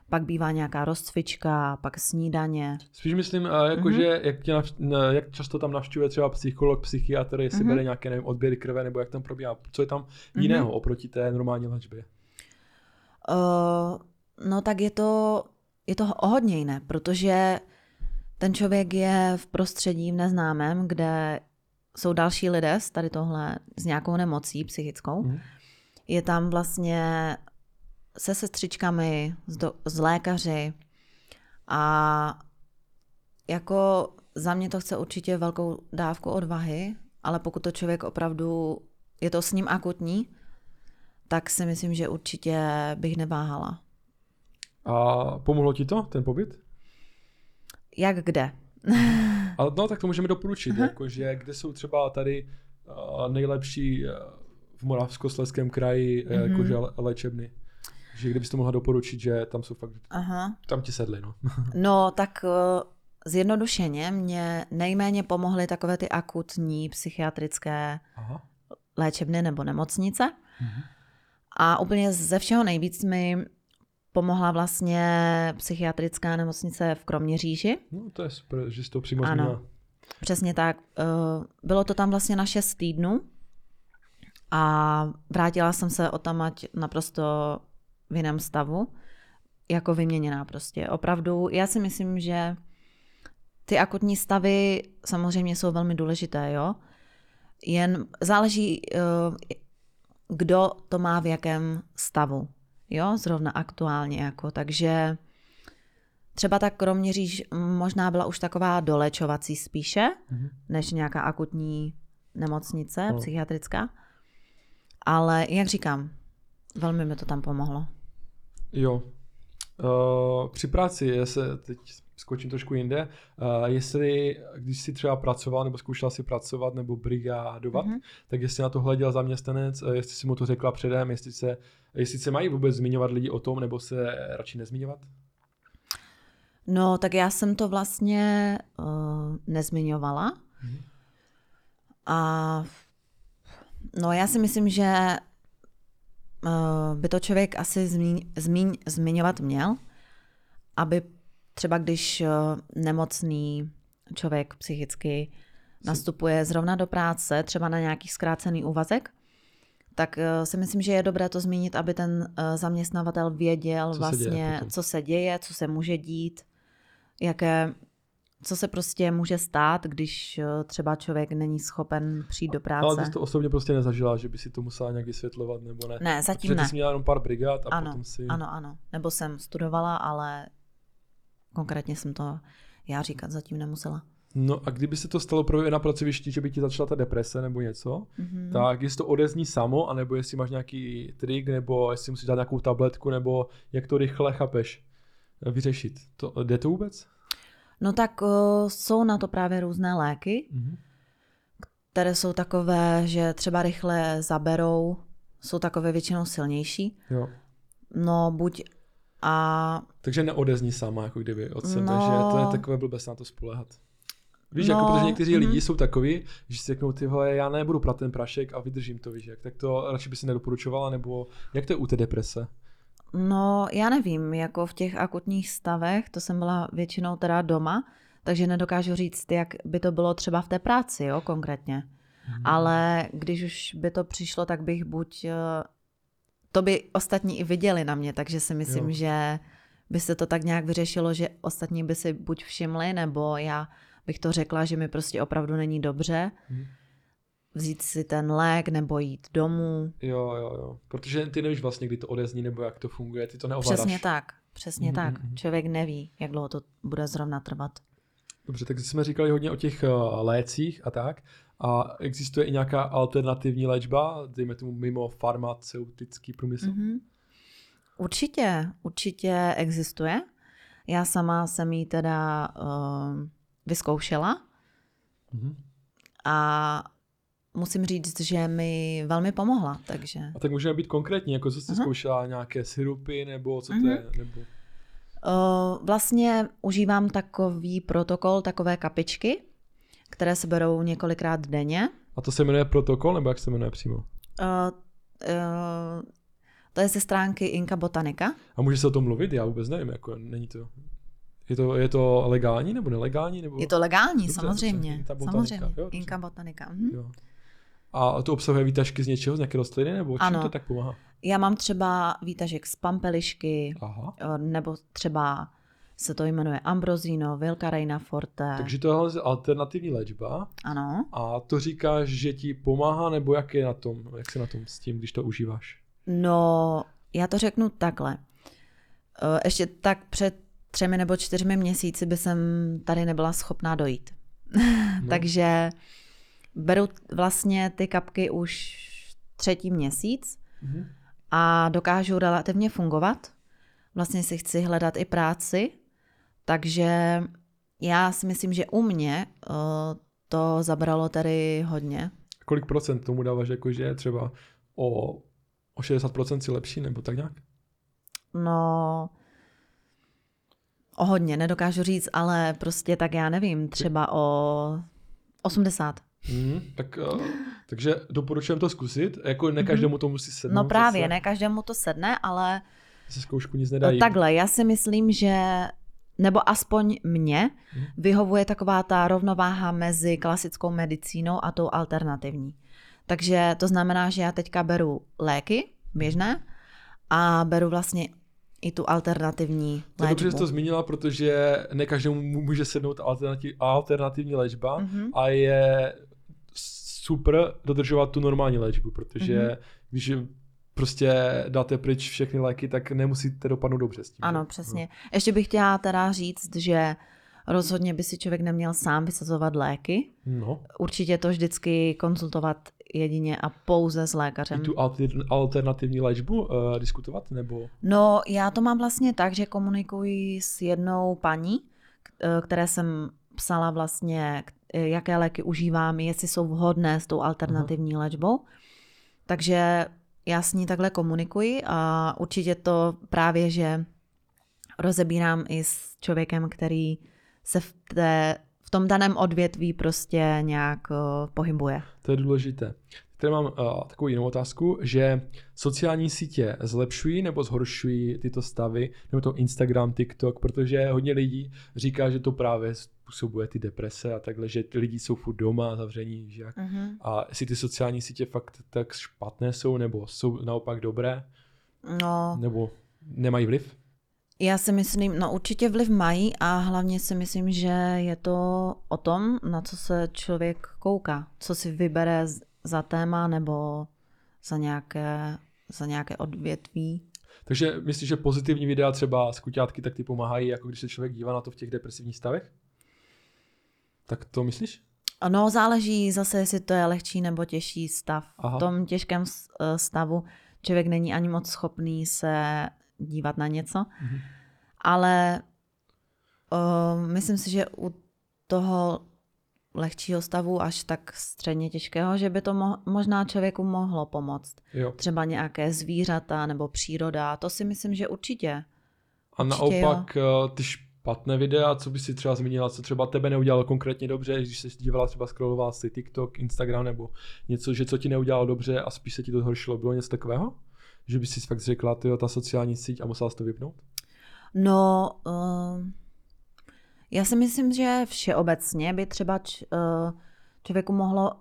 B: pak bývá nějaká rozcvička, pak snídaně.
A: Spíš myslím, jako, mm-hmm. že jak, tě navš- jak často tam navštěvuje třeba psycholog, psychiatr, jestli mm-hmm. bere nějaké nevím, odběry krve, nebo jak tam probíhá, co je tam mm-hmm. jiného oproti té normální léčbě?
B: Uh, no tak je to, je to o hodně jiné, protože ten člověk je v prostředí v neznámém, kde jsou další lidé s tady tohle, s nějakou nemocí psychickou. Mm. Je tam vlastně se sestřičkami, s, do, s lékaři a jako za mě to chce určitě velkou dávku odvahy, ale pokud to člověk opravdu, je to s ním akutní, tak si myslím, že určitě bych neváhala.
A: A pomohlo ti to, ten pobyt?
B: Jak kde?
A: Ale no, tak to můžeme doporučit, jakože kde jsou třeba tady uh, nejlepší uh, v Moravskoslezském kraji uh, jakože léčebny. Že kdybyste to mohla doporučit, že tam jsou fakt, Aha. tam ti sedli, no.
B: no, tak uh, zjednodušeně mě nejméně pomohly takové ty akutní psychiatrické Aha. léčebny nebo nemocnice. Mhm. A úplně ze všeho nejvíc mi pomohla vlastně psychiatrická nemocnice v Kroměříži.
A: No to je super, že jsi to přímo
B: Ano, zmínila. přesně tak. Eh, bylo to tam vlastně na 6 týdnů a vrátila jsem se o tam naprosto v jiném stavu, jako vyměněná prostě. Opravdu, já si myslím, že ty akutní stavy samozřejmě jsou velmi důležité, jo. Jen záleží, eh, kdo to má v jakém stavu jo, zrovna aktuálně, jako, takže třeba tak Kroměříž možná byla už taková dolečovací spíše, mm-hmm. než nějaká akutní nemocnice no. psychiatrická, ale jak říkám, velmi mi to tam pomohlo.
A: Jo. Uh, při práci, já se teď skočím trošku jinde, uh, jestli, když jsi třeba pracoval nebo zkoušel si pracovat nebo brigádovat, mm-hmm. tak jestli na to hleděl zaměstnanec, uh, jestli si mu to řekla předem, jestli se, jestli se mají vůbec zmiňovat lidi o tom, nebo se radši nezmiňovat?
B: No, tak já jsem to vlastně uh, nezmiňovala. Mm-hmm. A no, já si myslím, že by to člověk asi zmíň, zmíň, zmiňovat měl, aby třeba když eh, nemocný člověk psychicky nastupuje zrovna do práce, třeba na nějaký zkrácený úvazek, tak eh, si myslím, že je dobré to zmínit, aby ten eh, zaměstnavatel věděl co vlastně, se co se děje, co se může dít, jaké, co se prostě může stát, když třeba člověk není schopen přijít do práce.
A: Ale ty jsi to osobně prostě nezažila, že by si to musela nějak vysvětlovat, nebo ne?
B: Ne, zatím
A: Protože
B: ne.
A: ty jsi měla jenom pár brigád a
B: ano,
A: potom si...
B: Ano, ano. Nebo jsem studovala, ale Konkrétně jsem to já říkat zatím nemusela.
A: No a kdyby se to stalo pro na pracovišti, že by ti začala ta deprese nebo něco, mm-hmm. tak jestli to odezní samo, anebo jestli máš nějaký trik, nebo jestli musíš dát nějakou tabletku, nebo jak to rychle chápeš vyřešit. To, jde to vůbec?
B: No tak uh, jsou na to právě různé léky, mm-hmm. které jsou takové, že třeba rychle zaberou, jsou takové většinou silnější. Jo. No buď a...
A: Takže neodezní sama, jako kdyby od sebe, no... že to je takové blbé se na to spolehat. Víš, jako no, jako protože někteří mm. lidi jsou takový, že si řeknou, ty vole, já nebudu prat ten prašek a vydržím to, víš, jak, tak to radši by si nedoporučovala, nebo jak to je u té deprese?
B: No, já nevím, jako v těch akutních stavech, to jsem byla většinou teda doma, takže nedokážu říct, jak by to bylo třeba v té práci, jo, konkrétně. Hmm. Ale když už by to přišlo, tak bych buď eh, to by ostatní i viděli na mě, takže si myslím, jo. že by se to tak nějak vyřešilo, že ostatní by si buď všimli, nebo já bych to řekla, že mi prostě opravdu není dobře. Hmm. Vzít si ten lék nebo jít domů.
A: Jo, jo, jo. Protože ty nevíš vlastně, kdy to odezní nebo jak to funguje, ty to neovládáš.
B: Přesně tak, přesně hmm tak. Hmm. Člověk neví, jak dlouho to bude zrovna trvat.
A: Dobře, tak jsme říkali hodně o těch uh, lécích a tak. A existuje i nějaká alternativní léčba, dejme tomu mimo farmaceutický průmysl?
B: Mm-hmm. Určitě, určitě existuje. Já sama jsem ji teda uh, vyzkoušela mm-hmm. a musím říct, že mi velmi pomohla. Takže...
A: A tak můžeme být konkrétní, jako co jsi uh-huh. zkoušela, nějaké syrupy nebo co to uh-huh. je? Nebo...
B: Uh, vlastně užívám takový protokol, takové kapičky, které se berou několikrát denně.
A: A to se jmenuje protokol, nebo jak se jmenuje přímo? Uh,
B: uh, to je ze stránky Inka Botanika.
A: A může se o tom mluvit? Já vůbec nevím, jako není to... Je to, je to legální nebo nelegální? Nebo...
B: Je to legální, dobře, samozřejmě. Dobře, samozřejmě. Jo, Inka Botanika. Mhm. Jo.
A: A to obsahuje výtažky z něčeho, z nějaké rostliny, nebo čím ano. to tak pomáhá?
B: Já mám třeba výtažek z pampelišky, Aha. Nebo třeba se to jmenuje Ambrosino, Vilka Reina Forte.
A: Takže to je alternativní léčba.
B: Ano.
A: A to říkáš, že ti pomáhá, nebo jak je na tom, jak se na tom s tím, když to užíváš?
B: No, já to řeknu takhle. Eh, ještě tak před třemi nebo čtyřmi měsíci by jsem tady nebyla schopná dojít. No. Takže beru vlastně ty kapky už třetí měsíc mm-hmm. a dokážu relativně fungovat. Vlastně si chci hledat i práci, takže já si myslím, že u mě uh, to zabralo tady hodně.
A: Kolik procent tomu dáváš, jako že třeba o, o 60% si lepší, nebo tak nějak?
B: No, o hodně, nedokážu říct, ale prostě tak já nevím, třeba o 80.
A: Mm, tak, uh, takže doporučujeme to zkusit. Jako ne mhm. každému to musí sednout.
B: No právě, zase. ne každému to sedne, ale...
A: Se zkoušku nic nedají.
B: Takhle, já si myslím, že nebo aspoň mě mm. vyhovuje taková ta rovnováha mezi klasickou medicínou a tou alternativní. Takže to znamená, že já teďka beru léky běžné a beru vlastně i tu alternativní léčbu.
A: To je dobře, že jsi to zmínila, protože ne každému může sednout alternativ, alternativní léčba mm-hmm. a je super dodržovat tu normální léčbu, protože mm-hmm. když prostě dáte pryč všechny léky, tak nemusíte dopadnout dobře s tím.
B: Ano, že? přesně. No. Ještě bych chtěla teda říct, že rozhodně by si člověk neměl sám vysazovat léky.
A: No.
B: Určitě to vždycky konzultovat jedině a pouze s lékařem.
A: I tu alternativní léčbu uh, diskutovat nebo?
B: No, já to mám vlastně tak, že komunikuji s jednou paní, eh, které jsem psala vlastně, jaké léky užívám, jestli jsou vhodné s tou alternativní Aha. léčbou. Takže já s ní takhle komunikuji a určitě to právě, že rozebírám i s člověkem, který se v, té, v tom daném odvětví prostě nějak uh, pohybuje.
A: To je důležité. Tady mám uh, takovou jinou otázku, že sociální sítě zlepšují nebo zhoršují tyto stavy, nebo to Instagram, TikTok, protože hodně lidí říká, že to právě způsobuje ty deprese a takhle, že ty lidi jsou furt doma, zavření, že jak. Uh-huh. A jestli ty sociální sítě fakt tak špatné jsou, nebo jsou naopak dobré,
B: no.
A: nebo nemají vliv?
B: Já si myslím, no určitě vliv mají a hlavně si myslím, že je to o tom, na co se člověk kouká, co si vybere za téma nebo za nějaké, za nějaké odvětví.
A: Takže myslíš, že pozitivní videa třeba z kuťátky, tak ty pomáhají, jako když se člověk dívá na to v těch depresivních stavech? Tak to myslíš?
B: No, záleží zase, jestli to je lehčí nebo těžší stav. Aha. V tom těžkém eh, stavu člověk není ani moc schopný se dívat na něco, mhm. ale uh, myslím si, že u toho lehčího stavu až tak středně těžkého, že by to mo- možná člověku mohlo pomoct.
A: Jo.
B: Třeba nějaké zvířata nebo příroda, to si myslím, že určitě.
A: A určitě naopak jo. Eh, ty špatné videa, co by si třeba zmínila, co třeba tebe neudělalo konkrétně dobře, když se dívala třeba scrollovala si TikTok, Instagram nebo něco, že co ti neudělalo dobře a spíš se ti to zhoršilo, bylo něco takového? Že by si fakt řekla, ty ta sociální síť a musela jsi to vypnout?
B: No, uh, já si myslím, že všeobecně by třeba č, uh, člověku mohlo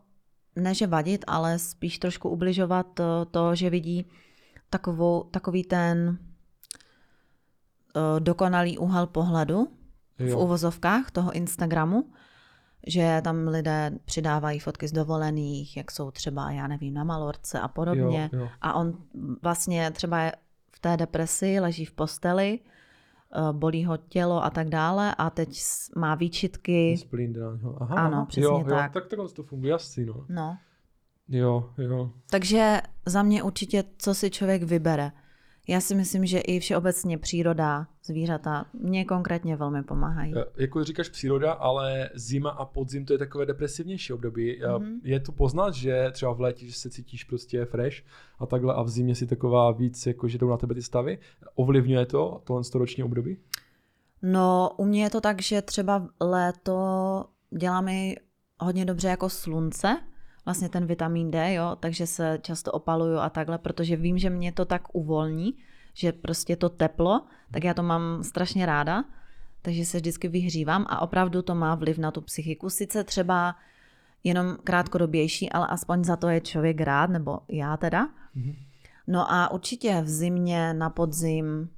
B: neže vadit, ale spíš trošku ubližovat uh, to, že vidí takovou, takový ten uh, dokonalý úhel pohledu jo. v uvozovkách toho Instagramu, že tam lidé přidávají fotky z dovolených, jak jsou třeba, já nevím, na Malorce a podobně.
A: Jo, jo.
B: A on vlastně třeba v té depresi leží v posteli, uh, bolí ho tělo a tak dále a teď má výčitky.
A: Splín. Aha,
B: Ano,
A: aha.
B: přesně
A: jo, Jo,
B: tak.
A: tak takhle to funguje, jasný, no.
B: No.
A: Jo, jo.
B: Takže za mě určitě, co si člověk vybere. Já si myslím, že i všeobecně příroda, zvířata mě konkrétně velmi pomáhají.
A: E, Jako říkáš příroda, ale zima a podzim to je takové depresivnější období.
B: Mhm.
A: Mm-hmm. Je to poznat, že třeba v létě že se cítíš prostě fresh a takhle a v zimě si taková víc, jako že jdou na tebe ty stavy. Ovlivňuje to tohle roční období?
B: No, u mě je to tak, že třeba léto dělá mi hodně dobře jako slunce, vlastně ten vitamin D, jo, takže se často opaluju a takhle, protože vím, že mě to tak uvolní, že prostě to teplo, tak já to mám strašně ráda, takže se vždycky vyhřívám a opravdu to má vliv na tu psychiku. Sice třeba jenom krátkodobější, ale aspoň za to je člověk rád, nebo já teda.
A: Mhm.
B: No a určitě v zimě, na podzim,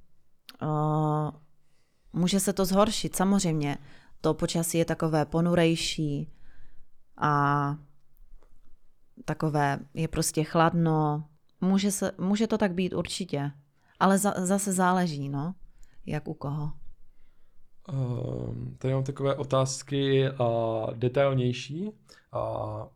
B: uh, může se to zhoršit, samozřejmě. To počasí je takové ponurejší a takové je prostě chladno. Může, se, může to tak být určitě, ale za, zase záleží, no, jak u koho.
A: Um, tady mám takové otázky a detailnější. A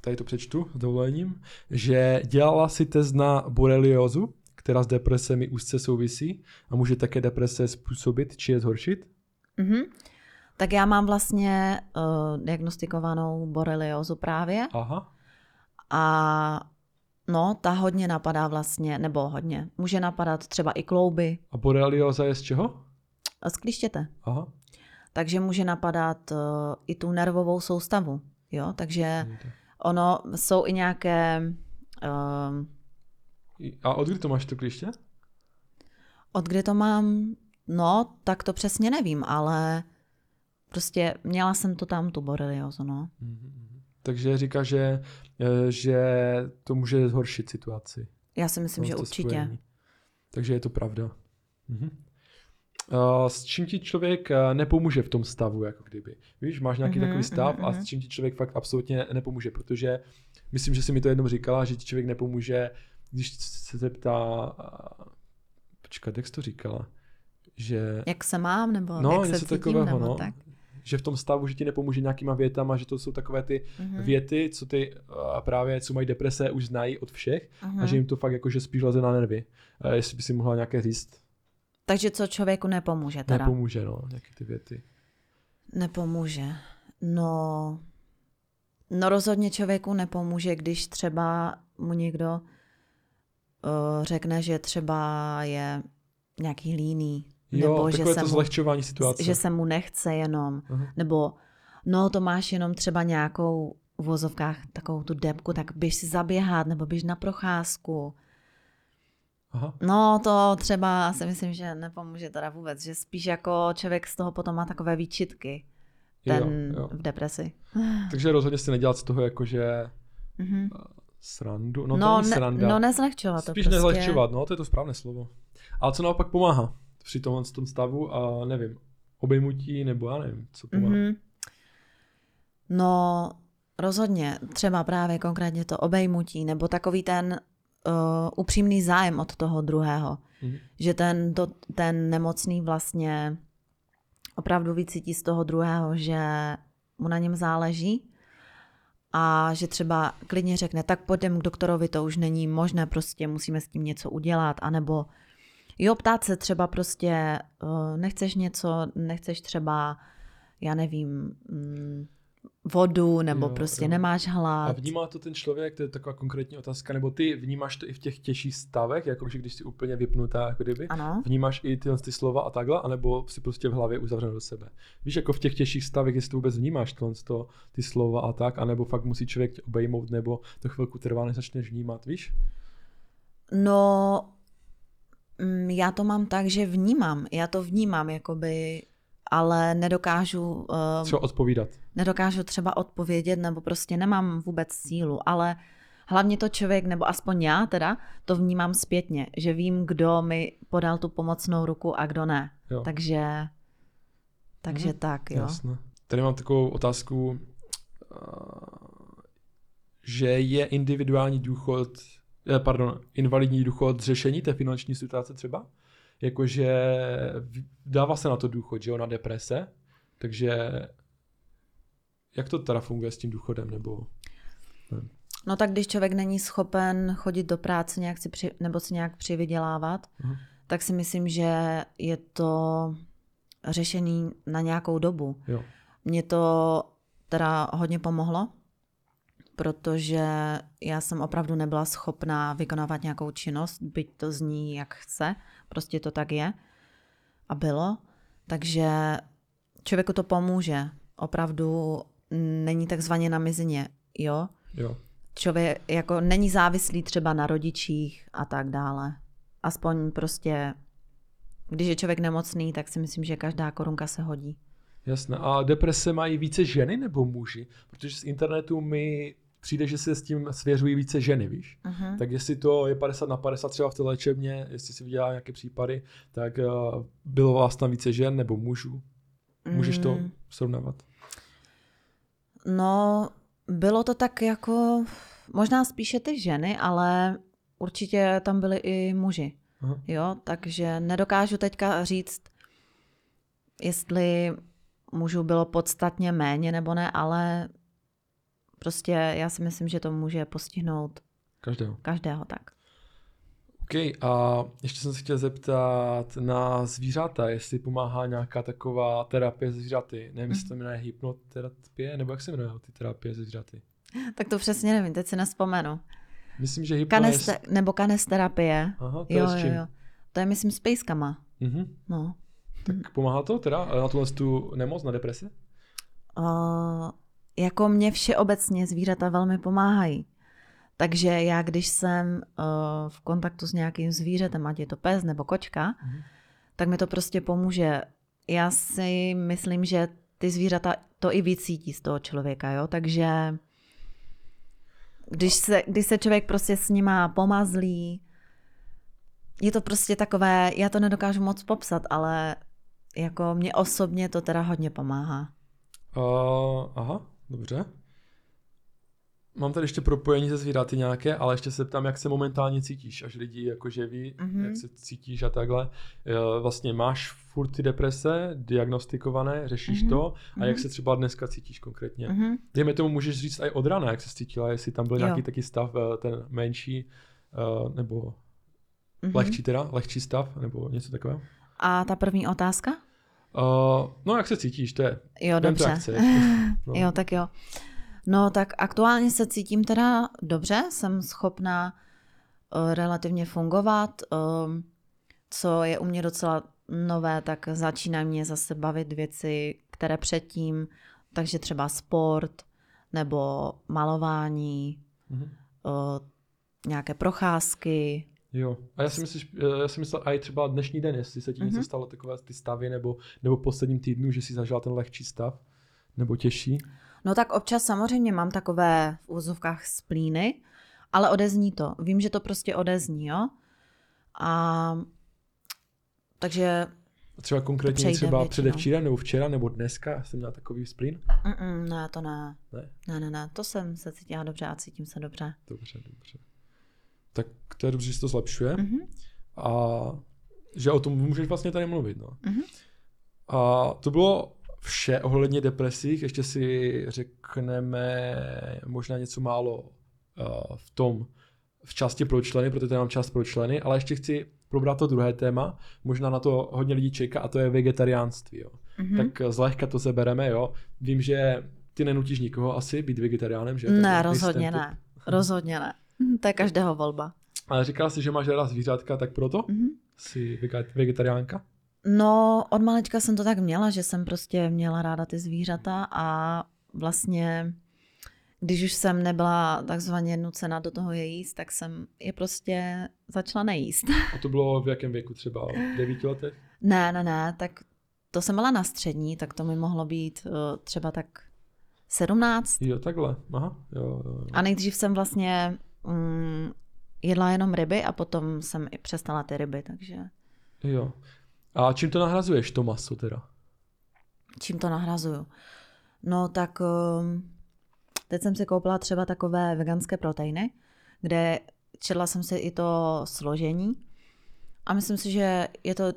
A: tady to přečtu s dovolením, že dělala si test na boreliozu, která s depresemi úzce souvisí a může také deprese způsobit či je zhoršit.
B: Mhm. Tak já mám vlastně uh, diagnostikovanou boreliozu právě
A: Aha.
B: A no, ta hodně napadá vlastně, nebo hodně, může napadat třeba i klouby,
A: A borelioza je z čeho?
B: z klíštěte.
A: Aha.
B: Takže může napadat uh, i tu nervovou soustavu, jo, takže ono, jsou i nějaké, uh,
A: A od kdy to máš to klíště?
B: od kdy to mám, no, tak to přesně nevím, ale prostě měla jsem to tam, tu boreliozu, no.
A: Takže říká, že, eh, že to může zhoršit situaci.
B: Já si myslím, že určitě.
A: spojení. Takže je to pravda. Mhm. S čím ti člověk eh, nepomůže v tom stavu, jako kdyby. Víš, máš nějaký
B: Mhm,
A: takový stav
B: mhm,
A: a
B: mhm.
A: s čím ti člověk fakt absolutně nepomůže, protože myslím, že jsi mi to jednou říkala, že ti člověk nepomůže, když se zeptá, počkat, jak jsi to říkala? Že,
B: Jak se mám, nebo
A: no,
B: jak se
A: něco
B: cítím,
A: takového,
B: nebo
A: no.
B: tak.
A: Že v tom stavu, že ti nepomůže nějakýma větama, že to jsou takové ty
B: Mhm.
A: věty, co ty uh, právě, co mají deprese, už znají od všech
B: Mhm.
A: a že jim to fakt jakože spíš leze na nervy. Uh, jestli by si mohla nějaké říct,
B: Takže co člověku nepomůže teda?
A: nepomůže, no, nějaké ty věty.
B: Nepomůže. No, no rozhodně člověku nepomůže, když třeba mu někdo uh, řekne, že třeba je nějaký líný,
A: Jo,
B: nebo že se,
A: to
B: mu,
A: zlehčování situace.
B: že se mu nechce jenom,
A: Aha.
B: nebo no to máš jenom třeba nějakou v vozovkách takovou tu depku, tak běž si zaběhat, nebo běž na procházku.
A: Aha.
B: No to třeba si myslím, že nepomůže teda vůbec, že spíš jako člověk z toho potom má takové výčitky, ten
A: Jo, jo.
B: v depresi.
A: Takže rozhodně si nedělat z toho jakože
B: Mhm.
A: srandu. No,
B: No,
A: to není
B: ne,
A: sranda.
B: no nezlehčovat to
A: Spíš
B: prostě.
A: nezlehčovat, no, to je to správné slovo. Ale co naopak pomáhá při tomhle tom stavu a nevím, obejmutí nebo já nevím, co pomáhá.
B: Mhm. No rozhodně, třeba právě konkrétně to obejmutí, nebo takový ten uh, upřímný zájem od toho druhého.
A: Mhm.
B: Že ten, to, ten nemocný vlastně opravdu vycítí z toho druhého, že mu na něm záleží a že třeba klidně řekne, tak pojďme k doktorovi, to už není možné, prostě musíme s tím něco udělat, anebo jo, ptát se třeba prostě, uh, nechceš něco, nechceš třeba, já nevím, mm, vodu, nebo
A: Jo,
B: prostě
A: jo.
B: nemáš
A: A
B: hlad.
A: vnímá to ten člověk, to je taková konkrétní otázka, nebo ty vnímáš to i v těch těžších stavech, jako když jsi úplně vypnutá, jako kdyby?
B: Ano.
A: Vnímáš i tyhle ty slova a takhle, anebo si prostě v hlavě uzavřen do sebe? Víš, jako v těch těžších stavech, jestli to vůbec vnímáš tohle, to, ty slova a tak, anebo fakt musí člověk tě obejmout, nebo to chvilku trvá, než začneš vnímat, víš?
B: No, já to mám tak, že vnímám. Já to vnímám, jakoby, ale nedokážu, uh,
A: Co odpovídat?
B: nedokážu třeba odpovědět, nebo prostě nemám vůbec sílu, ale hlavně to člověk, nebo aspoň já teda, to vnímám zpětně, že vím, kdo mi podal tu pomocnou ruku a kdo ne.
A: Jo.
B: Takže, takže
A: Mhm.
B: tak, jo.
A: Jasné. Tady mám takovou otázku, že je individuální důchod, pardon, invalidní důchod řešení té finanční situace třeba? jakože dává se na to důchod, že jo, na deprese, takže jak to teda funguje s tím důchodem, nebo...
B: No tak když člověk není schopen chodit do práce nějak si při, nebo si nějak přivydělávat,
A: Aha.
B: tak si myslím, že je to řešení na nějakou dobu.
A: Jo.
B: Mně to teda hodně pomohlo, protože já jsem opravdu nebyla schopná vykonávat nějakou činnost, byť to zní jak chce, prostě to tak je a bylo. Takže člověku to pomůže. Opravdu není takzvaně na mizině, jo?
A: Jo.
B: Člověk jako není závislý třeba na rodičích a tak dále. Aspoň prostě, když je člověk nemocný, tak si myslím, že každá korunka se hodí.
A: Jasné. A deprese mají více ženy nebo muži? Protože z internetu mi přijde, že se s tím svěřují více ženy, víš?
B: Uh-huh.
A: Tak jestli to je 50 na 50 třeba v té léčebně, jestli si viděla nějaké případy, tak uh, bylo vás tam více žen nebo mužů? Můžeš to
B: Mm,
A: srovnávat?
B: No, bylo to tak jako, možná spíše ty ženy, ale určitě tam byli i muži.
A: Aha.
B: Jo, takže nedokážu teďka říct, jestli mužů bylo podstatně méně nebo ne, ale prostě já si myslím, že to může postihnout
A: Každého.
B: každého tak.
A: OK, a ještě jsem se chtěl zeptat na zvířata, jestli pomáhá nějaká taková terapie se zvířaty. Nevím, jestli to
B: Mhm.
A: jmenuje hypnoterapie, nebo jak se jmenuje ty terapie se zvířaty.
B: Tak to přesně nevím, teď si nespomenu.
A: Myslím, že hypno
B: Kaneste, nebo kanesterapie.
A: Aha, to
B: Jo,
A: je s
B: jo,
A: čím?
B: jo. To je, myslím, s pejskama.
A: Mhm.
B: No.
A: Tak pomáhá to teda na tuhle tu nemoc, na depresi?
B: Uh, jako mě všeobecně zvířata velmi pomáhají. Takže já, když jsem uh, v kontaktu s nějakým zvířetem, ať je to pes nebo kočka,
A: Mhm.
B: tak mi to prostě pomůže. Já si myslím, že ty zvířata to i vycítí z toho člověka, jo? takže když se, když se člověk prostě s nima pomazlí, je to prostě takové, já to nedokážu moc popsat, ale jako mě osobně to teda hodně pomáhá.
A: Uh, aha, dobře. Mám tady ještě propojení se zvířaty nějaké, ale ještě se ptám, jak se momentálně cítíš, až lidi jakože ví,
B: Mhm.
A: jak se cítíš a takhle. Eh, Vlastně máš furt ty deprese, diagnostikované, řešíš
B: Mhm.
A: to a jak
B: Mhm.
A: se třeba dneska cítíš konkrétně?
B: Mhm.
A: Dejme tomu, můžeš říct i od rana, jak se cítila, jestli tam byl
B: Jo.
A: nějaký taky stav, eh, ten menší, eh, nebo
B: Mhm.
A: lehčí teda, lehčí stav, nebo něco takového.
B: A ta první otázka?
A: Uh, no, jak se cítíš, to je
B: Jo, dobře.
A: No.
B: Jo, tak jo. No, tak aktuálně se cítím teda dobře, jsem schopná uh, relativně fungovat. Um, co je u mě docela nové, tak začínají mě zase bavit věci, které předtím, takže třeba sport nebo malování,
A: Mhm.
B: uh, nějaké procházky.
A: Jo. A já si, myslíš, eh, já si myslel i třeba dnešní den, jestli se ti něco
B: Mhm.
A: stalo, takové ty stavy, nebo, nebo posledním týdnu, že si zažila ten lehčí stav, nebo těžší.
B: No tak občas samozřejmě mám takové v úzovkách splíny, ale odezní to. Vím, že to prostě odezní, jo. A takže
A: A třeba konkrétně
B: přejde
A: třeba
B: většinou.
A: předevčírem, nebo včera, nebo dneska jsem měla takový splín.
B: mm, ne, to ne.
A: Ne?
B: Ne, ne, ne, to jsem se cítila dobře a cítím se dobře.
A: Dobře, dobře. Tak to je dobře, že se to zlepšuje.
B: Mhm.
A: A že o tom můžeš vlastně tady mluvit. No.
B: Mhm.
A: A to bylo vše ohledně depresích. Ještě si řekneme možná něco málo uh, v tom, v části pro členy, protože tady mám část pro členy, ale ještě chci probrat to druhé téma. Možná na to hodně lidí čeká a to je vegetariánství. Jo.
B: Mhm.
A: Tak eh, zlehka to sebereme, jo. Vím, že ty nenutíš nikoho asi být vegetariánem, že?
B: Ne,
A: Tak
B: rozhodně ne.
A: typ.
B: Rozhodně ne. To je každého volba.
A: Ale říkala jsi, že máš ráda zvířátka, tak proto
B: Mhm.
A: jsi vegetariánka?
B: No, od malička jsem to tak měla, že jsem prostě měla ráda ty zvířata a vlastně, když už jsem nebyla takzvaně nucena do toho je jíst, tak jsem je prostě začala nejíst.
A: A to bylo v jakém věku? Třeba v devíti letech?
B: Ne, ne, ne, tak to jsem byla na střední, tak to mi mohlo být eh, třeba tak 17.
A: Jo, takhle. Aha, jo, jo, jo.
B: A nejdřív jsem vlastně mm, jedla jenom ryby a potom jsem i přestala ty ryby, takže
A: jo. A čím to nahrazuješ, to maso teda?
B: čím to nahrazuju? No tak um, teď jsem si koupila třeba takové veganské proteiny, kde četla jsem si i to složení a myslím si, že je to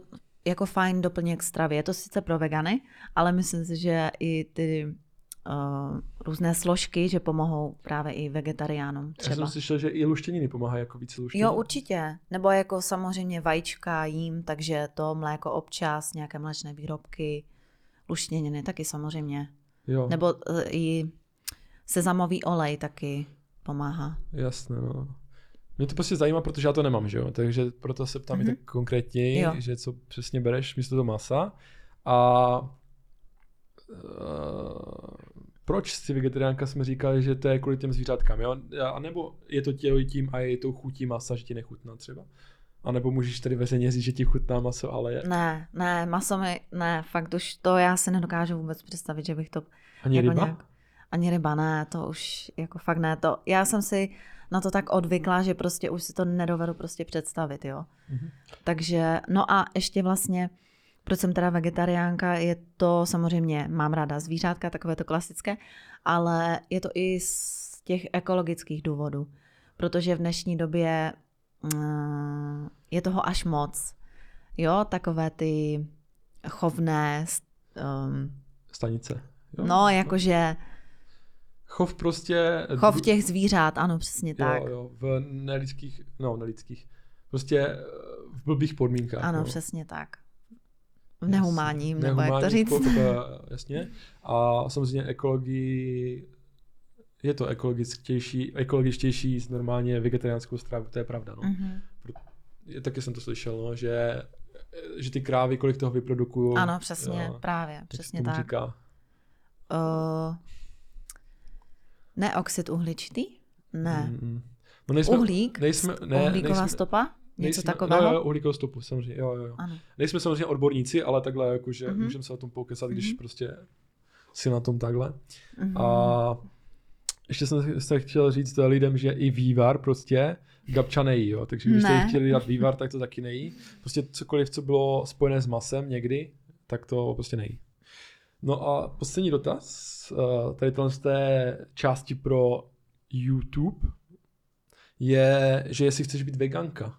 B: jako fajn doplněk stravy. Je to sice pro vegany, ale myslím si, že i ty různé složky, že pomohou právě i vegetariánům
A: Já jsem
B: třeba.
A: slyšel, že i luštěniny pomáhají jako více luštěnin.
B: Jo, určitě. Nebo jako samozřejmě vajíčka jím, takže to mléko občas, nějaké mléčné výrobky, luštěniny taky samozřejmě.
A: jo.
B: Nebo uh, i sezamový olej taky pomáhá.
A: Jasné, no. Mě to prostě zajímá, protože já to nemám, že jo? Takže proto se ptám mm-hmm. i tak konkrétněji,
B: Jo.
A: že co přesně bereš místo toho masa. A uh, proč si vegetariánka jsme říkali, že to je kvůli těm zvířátkám, jo? A nebo je to tě tím a je to chutí masa, že ti nechutná třeba? A nebo můžeš tady veřejně říct, že ti chutná maso, ale je...
B: Ne, ne, maso mi, ne, fakt už to já si nedokážu vůbec představit, že bych to
A: Ani
B: jako
A: ryba?
B: nějak- ani ryba, ne, to už jako fakt ne. To, já jsem si na to tak odvykla, že prostě už si to nedovedu prostě představit, jo.
A: Mhm.
B: Takže, no a ještě vlastně, proč jsem teda vegetariánka, je to samozřejmě, mám ráda zvířátka, takové to klasické, ale je to i z těch ekologických důvodů, protože v dnešní době mm, je toho až moc. Jo, takové ty chovné, um,
A: Stanice. Jo?
B: no jakože
A: Chov prostě...
B: chov těch zvířat, ano, přesně tak.
A: Jo, jo, v nelidských, no nelidských, prostě eh, v blbých podmínkách.
B: Ano,
A: no.
B: přesně tak.
A: Jasně.
B: nebo jak to říct.
A: po- po- jasně. A samozřejmě ekologii, je to ekologičtější, ekologičtější s normálně vegetariánskou stravou, to je pravda. No.
B: Mhm.
A: Je, taky jsem to slyšel, no, že, že ty krávy, kolik toho vyprodukují.
B: Ano, přesně,
A: jo,
B: právě, přesně tak.
A: Říká.
B: Uh, ne oxid uhličitý? Ne.
A: Mm, mm. No nejsme,
B: Uhlík?
A: nejsme, ne,
B: Uhlíková
A: nejsme,
B: stopa? Něco takového?
A: No, jo, uhlíkovou stopu, samozřejmě, jo, jo, jo.
B: Ano.
A: Nejsme samozřejmě odborníci, ale takhle jakože
B: Mhm.
A: mm-hmm. můžeme se o tom pokecat, když
B: Mhm.
A: prostě si na tom takhle.
B: Mhm.
A: A ještě jsem se chtěl říct lidem, že i vývar prostě gabča nejí, jo. Takže když
B: Ne.
A: jste chtěli dát vývar, tak to taky nejí. Prostě cokoliv, co bylo spojené s masem někdy, tak to prostě nejí. No a poslední dotaz, eh, tady tohle z té části pro YouTube, je, že jestli chceš být veganka.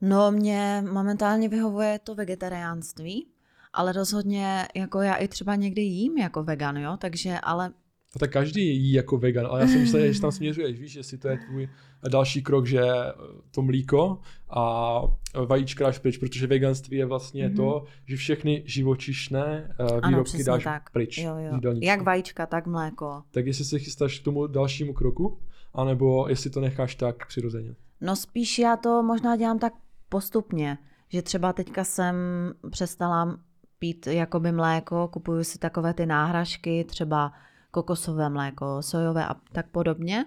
B: No, mě momentálně vyhovuje to vegetariánství, ale rozhodně jako já i třeba někdy jím jako vegan, jo, takže ale
A: No tak každý jí jako vegan, ale já jsem myslel, že tam směřuješ, víš, jestli to je tvůj další krok, že eh, to mlíko a vajíčka dáš pryč, protože veganství je vlastně
B: Mhm.
A: mm-hmm. to, že všechny živočišné eh,
B: ano,
A: výrobky
B: přesně
A: dáš
B: tak.
A: pryč.
B: Jo, jo. Jak vajíčka, tak mléko.
A: Tak jestli se chystáš k tomu dalšímu kroku, anebo jestli to necháš tak přirozeně.
B: No spíš já to možná dělám tak postupně, že třeba teďka jsem přestala pít jakoby mléko, kupuju si takové ty náhražky, třeba kokosové mléko, sojové a tak podobně.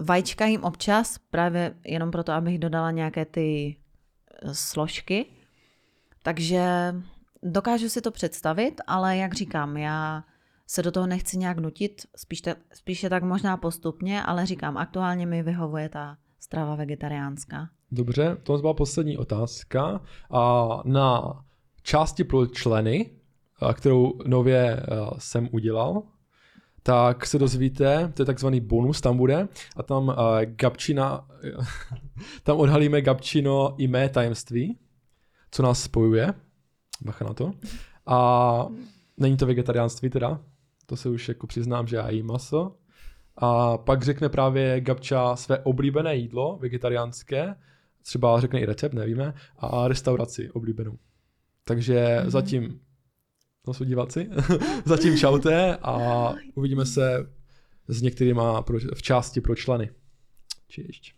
B: Vajíčka jim občas, právě jenom proto, abych dodala nějaké ty eh, složky. Takže dokážu si to představit, ale jak říkám, já se do toho nechci nějak nutit, spíš te, spíše tak možná postupně, ale říkám, aktuálně mi vyhovuje ta strava vegetariánská.
A: Dobře, to byla poslední otázka. A na části pro členy, kterou nově jsem udělal, tak se dozvíte, to je takzvaný bonus, tam bude, a tam a, Gabčina, tam odhalíme Gabčino i mé tajemství, co nás spojuje, bacha na to. A není to vegetariánství teda, to se už jako přiznám, že já jím maso. A pak řekne právě Gabča své oblíbené jídlo, vegetariánské, třeba řekne i recept, nevíme, a restauraci oblíbenou. Takže
B: Mhm.
A: mm-hmm. zatím, to jsou diváci, zatím čaute a uvidíme se s některýma pro, v části pro členy. Číšť.